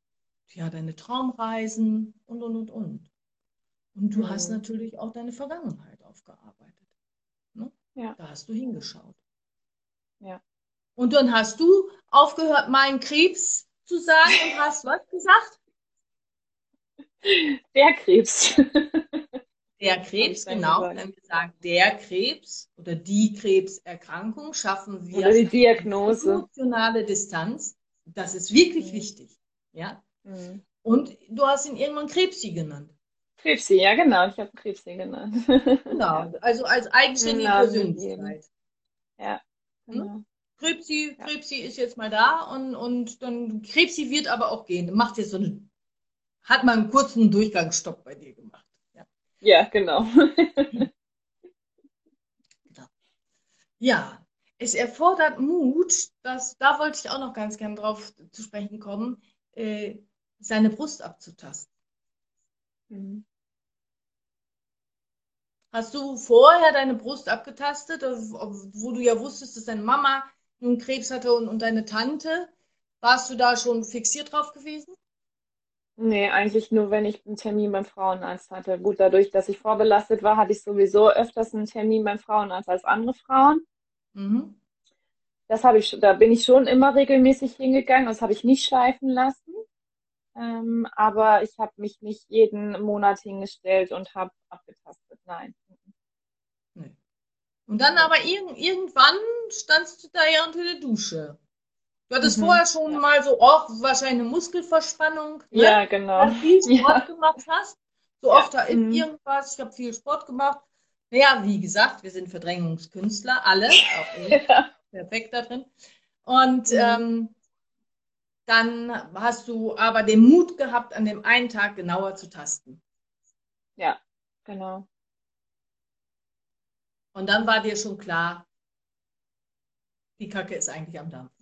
ja, deine Traumreisen und, und, und, und. Und du hast Mhm. natürlich auch deine Vergangenheit aufgearbeitet. Ne? Ja. Da hast du hingeschaut. Ja. Und dann hast du aufgehört, meinen Krebs zu sagen und hast was gesagt? Der Krebs. Der Krebs, genau. Wenn wir sagen, der Krebs oder die Krebserkrankung, schaffen wir Oder die Diagnose. emotionale Distanz. Das ist wirklich Mhm. wichtig. Ja? Mhm. Und du hast ihn irgendwann Krebsi genannt. Krebsi, ja genau, ich habe Krebsi genannt. Genau. Also als eigenständige Namen Persönlichkeit. Ja, genau. Krebsi, Ja. Krebsi ist jetzt mal da und, und dann Krebsi wird aber auch gehen. Macht jetzt so eine, hat mal einen kurzen Durchgangsstopp bei dir gemacht. Ja. Genau. Ja, es erfordert Mut, das, da wollte ich auch noch ganz gern drauf zu sprechen kommen, äh, seine Brust abzutasten. Mhm. Hast du vorher deine Brust abgetastet, wo du ja wusstest, dass deine Mama nun Krebs hatte und, und deine Tante? Warst du da schon fixiert drauf gewesen? Nee, eigentlich nur, wenn ich einen Termin beim Frauenarzt hatte. Gut, dadurch, dass ich vorbelastet war, hatte ich sowieso öfters einen Termin beim Frauenarzt als andere Frauen. Mhm. Das habe ich, da bin ich schon immer regelmäßig hingegangen. Das habe ich nicht schleifen lassen. Ähm, aber ich habe mich nicht jeden Monat hingestellt und habe abgetastet. Nein. Nee. Und dann aber irg irgendwann standst du da ja unter der Dusche. Du hattest Mhm. vorher schon mal so, oh, wahrscheinlich eine Muskelverspannung, ne? Ja, genau. weil du viel Sport Ja. gemacht hast. So Ja. oft da in Mhm. irgendwas, ich habe viel Sport gemacht. Naja, wie gesagt, wir sind Verdrängungskünstler, alle, auch ich, Ja. perfekt da drin. Und Mhm. ähm, dann hast du aber den Mut gehabt, an dem einen Tag genauer zu tasten. Ja, genau. Und dann war dir schon klar, die Kacke ist eigentlich am Dampfen.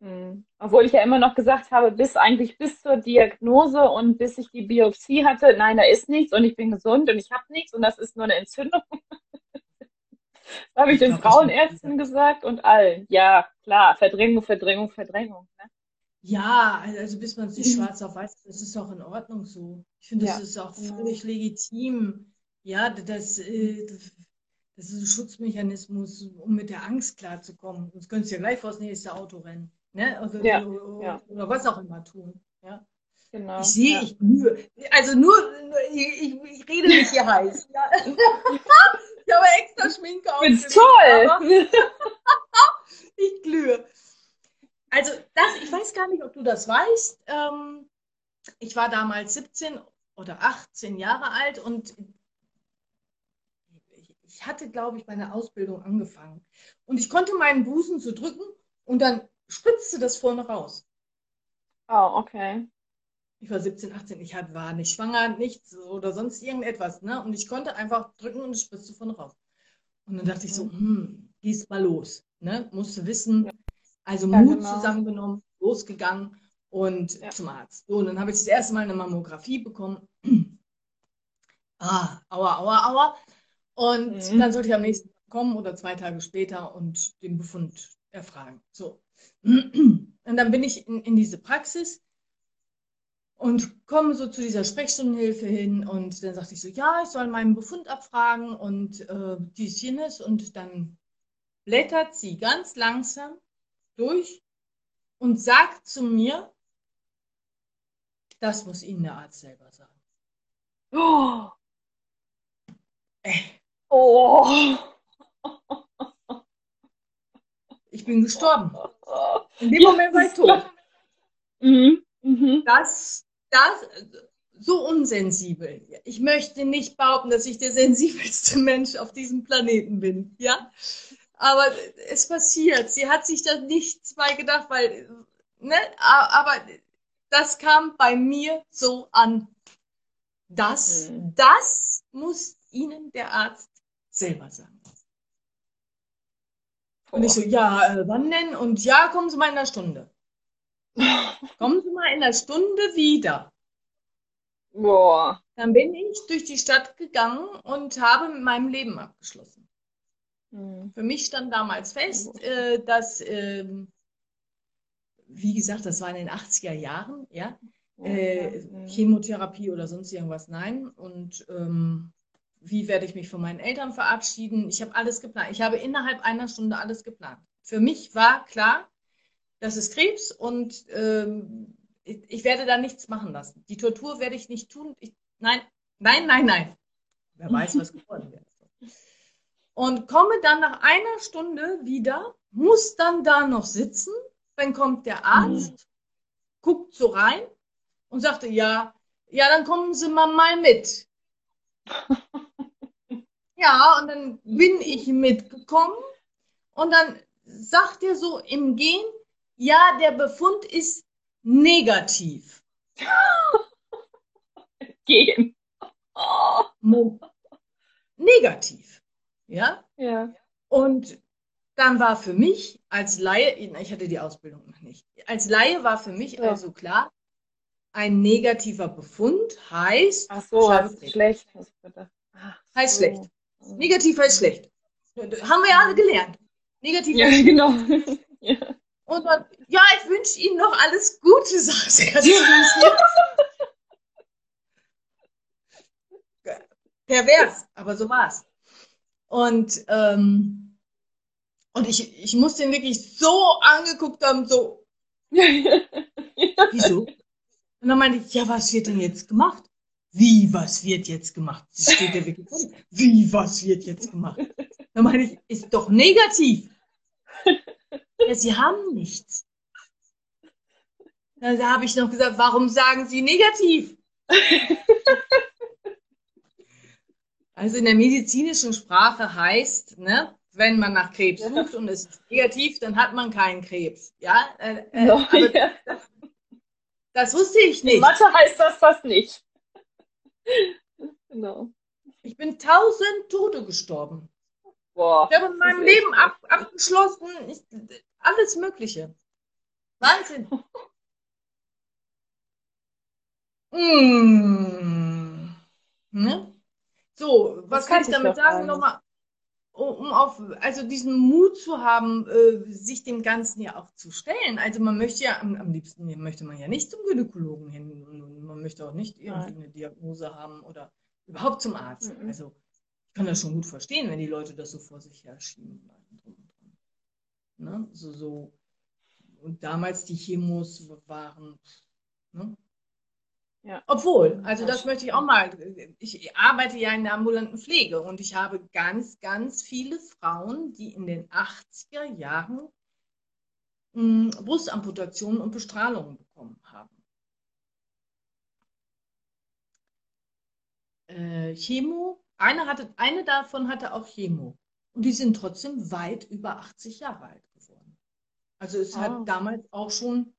Mhm. Obwohl ich ja immer noch gesagt habe, bis eigentlich bis zur Diagnose und bis ich die Biopsie hatte, nein, da ist nichts und ich bin gesund und ich habe nichts und das ist nur eine Entzündung. das habe ich, ich den Frauenärzten gesagt und allen. Ja, klar, Verdrängung, Verdrängung, Verdrängung. Ne? Ja, also bis man sich schwarz auf weiß, das ist auch in Ordnung so. Ich finde, das ja. ist auch völlig ja. legitim. Ja, das, äh, das ist ein Schutzmechanismus, um mit der Angst klarzukommen. Sonst könntest du ja gleich vor das nächste Auto rennen. Ne? Also, ja, oder, ja. oder was auch immer tun. Ja? Genau, ich sehe, ja. ich glühe. Also nur, ich, ich, ich rede nicht hier heiß. Ja? ich habe extra Schminke auf. Ist toll! ich glühe. Also das, ich weiß gar nicht, ob du das weißt. Ähm, ich war damals 17 oder 18 Jahre alt und ich hatte, glaube ich, meine Ausbildung angefangen. Und ich konnte meinen Busen so drücken und dann spritzte das vorne raus. Oh, okay. Ich war 17, 18, ich war nicht schwanger, nichts oder sonst irgendetwas. Ne? Und ich konnte einfach drücken und es spritzte vorne raus. Und dann dachte ich so, hm, gehst mal los. Ne? Musste wissen, also Ja, Mut genau. zusammengenommen, losgegangen und Ja. zum Arzt. So, und dann habe ich das erste Mal eine Mammographie bekommen. ah, aua, aua, aua. Und Mhm. dann sollte ich am nächsten Tag kommen oder zwei Tage später und den Befund erfragen. So. Und dann bin ich in, in diese Praxis und komme so zu dieser Sprechstundenhilfe hin und dann sagte ich so, ja, ich soll meinen Befund abfragen und äh, dies, jenes und dann blättert sie ganz langsam durch und sagt zu mir, das muss Ihnen der Arzt selber sagen. Oh. Äh, Oh. ich bin gestorben. In dem Moment war ich tot. Mhm. Mhm. Das, das, so unsensibel. Ich möchte nicht behaupten, dass ich der sensibelste Mensch auf diesem Planeten bin, ja. Aber es passiert. Sie hat sich da nichts bei gedacht, weil, ne, aber das kam bei mir so an. Das, Mhm. das muss Ihnen der Arzt selber sagen. Und ich so, ja, äh, wann denn? Und ja, kommen Sie mal in einer Stunde. Kommen Sie mal in einer Stunde wieder. Boah. Dann bin ich durch die Stadt gegangen und habe mit meinem Leben abgeschlossen. Mhm. Für mich stand damals fest, äh, dass, ähm, wie gesagt, das war in den 80er Jahren, ja, äh, Mhm. Chemotherapie oder sonst irgendwas, nein. Und ähm, wie werde ich mich von meinen Eltern verabschieden? Ich habe alles geplant. Ich habe innerhalb einer Stunde alles geplant. Für mich war klar, das ist Krebs und ähm, ich, ich werde da nichts machen lassen. Die Tortur werde ich nicht tun. Ich, nein, nein, nein, nein. Wer weiß, was geworden wäre. Und komme dann nach einer Stunde wieder, muss dann da noch sitzen. Dann kommt der Arzt, guckt so rein und sagte, ja, ja, dann kommen Sie mal, mal mit. Ja, und dann bin ich mitgekommen und dann sagt er so im Gehen, ja, der Befund ist negativ. Gehen. Oh. Negativ. Ja, Ja. und dann war für mich als Laie, ich hatte die Ausbildung noch nicht, als Laie war für mich Ja. also klar, ein negativer Befund heißt, Ach so, ist schlecht. Heißt schlecht. Negativ heißt schlecht. Haben wir ja alle gelernt. Negativ Ja, heißt schlecht. genau. ja. Und dann, ja, ich wünsche Ihnen noch alles Gute, sagt er. mir. Pervers, aber so war's. Und, ähm, und ich, ich muss den wirklich so angeguckt haben, so, wieso? Und dann meinte ich, ja, was wird denn jetzt gemacht? Wie, was wird jetzt gemacht? Das steht ja wirklich. Wie, was wird jetzt gemacht? Dann meine ich, ist doch negativ. Ja, Sie haben nichts. Da habe ich noch gesagt, warum sagen Sie negativ? Also in der medizinischen Sprache heißt, ne, wenn man nach Krebs sucht und es ist negativ, dann hat man keinen Krebs. Ja, äh, äh, Genau, aber ja. das wusste ich In nicht. Mathe heißt das fast nicht. Genau. Ich bin tausend Tote gestorben. Boah. Ich habe in meinem Leben ab, abgeschlossen, ich, alles Mögliche. Wahnsinn. mm. ne? So, was Das kann ich damit sagen? Nochmal, um auf, also diesen Mut zu haben, äh, sich dem Ganzen ja auch zu stellen. Also man möchte ja, am, am liebsten möchte man ja nicht zum Gynäkologen hin und man möchte auch nicht irgendwie eine Diagnose haben oder überhaupt zum Arzt. Mhm. Also ich kann das schon gut verstehen, wenn die Leute das so vor sich her schieben. Ne? So, so. Und damals die Chemos waren. Ne? Ja. Obwohl, also Ja, das möchte ich auch mal. Ich arbeite ja in der ambulanten Pflege und ich habe ganz, ganz viele Frauen, die in den 80er Jahren mh, Brustamputationen und Bestrahlungen bekommen haben. Äh, Chemo, eine, hatte, eine davon hatte auch Chemo. Und die sind trotzdem weit über 80 Jahre alt geworden. Also es Ah. hat damals auch schon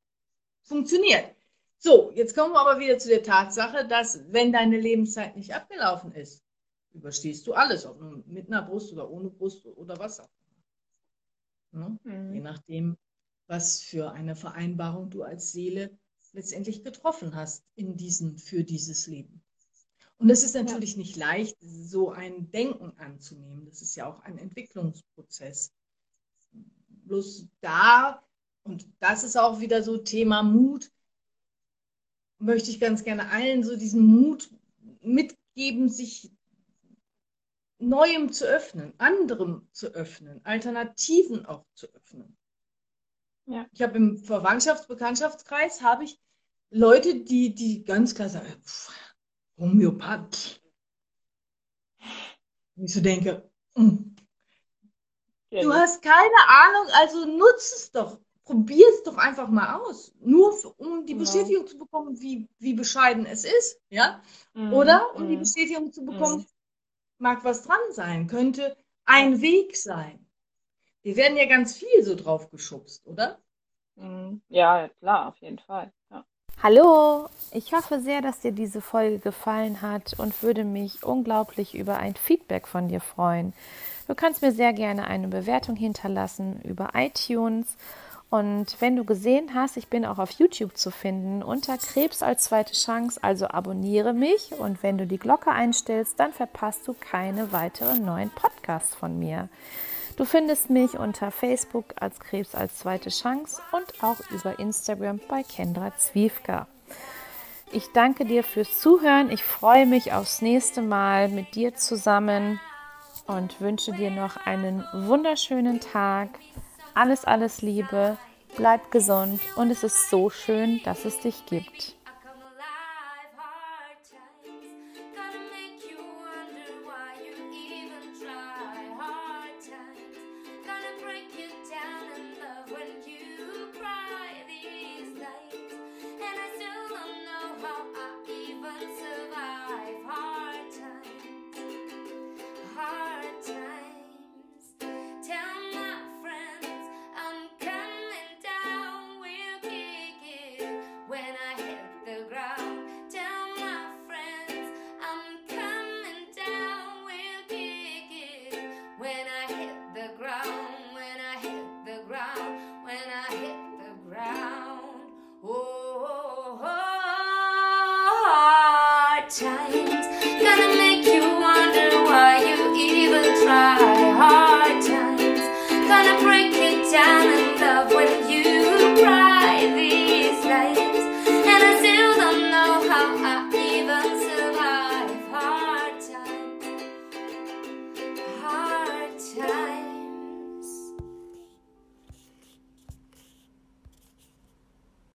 funktioniert. So, jetzt kommen wir aber wieder zu der Tatsache, dass wenn deine Lebenszeit nicht abgelaufen ist, überstehst du alles, ob nun mit einer Brust oder ohne Brust oder was auch immer. Ne? Je Mhm. nachdem, was für eine Vereinbarung du als Seele letztendlich getroffen hast in diesem, für dieses Leben. Und es ist natürlich nicht leicht, so ein Denken anzunehmen. Das ist ja auch ein Entwicklungsprozess. Bloß da, und das ist auch wieder so Thema Mut, möchte ich ganz gerne allen so diesen Mut mitgeben, sich Neuem zu öffnen, anderem zu öffnen, Alternativen auch zu öffnen. Ja. Ich habe im Verwandtschafts-Bekanntschaftskreis habe ich Leute, die, die ganz klar sagen, pff, Homöopath. Und ich so denke, mm, du hast keine Ahnung, also nutz es doch. Probier es doch einfach mal aus. Nur um die Ja. Bestätigung zu bekommen, wie, wie bescheiden es ist. Ja? Mhm. Oder um die Mhm. Bestätigung zu bekommen, mag was dran sein, könnte ein Weg sein. Wir werden ja ganz viel so drauf geschubst, oder? Mhm. Ja, klar, auf jeden Fall. Hallo, ich hoffe sehr, dass dir diese Folge gefallen hat und würde mich unglaublich über ein Feedback von dir freuen. Du kannst mir sehr gerne eine Bewertung hinterlassen über iTunes. Und wenn du gesehen hast, ich bin auch auf YouTube zu finden unter Krebs als zweite Chance, also abonniere mich und wenn du die Glocke einstellst, dann verpasst du keine weiteren neuen Podcasts von mir. Du findest mich unter Facebook als Krebs als zweite Chance und auch über Instagram bei Kendra Zwiefka. Ich danke dir fürs Zuhören. Ich freue mich aufs nächste Mal mit dir zusammen und wünsche dir noch einen wunderschönen Tag. Alles, alles Liebe. Bleib gesund und es ist so schön, dass es dich gibt.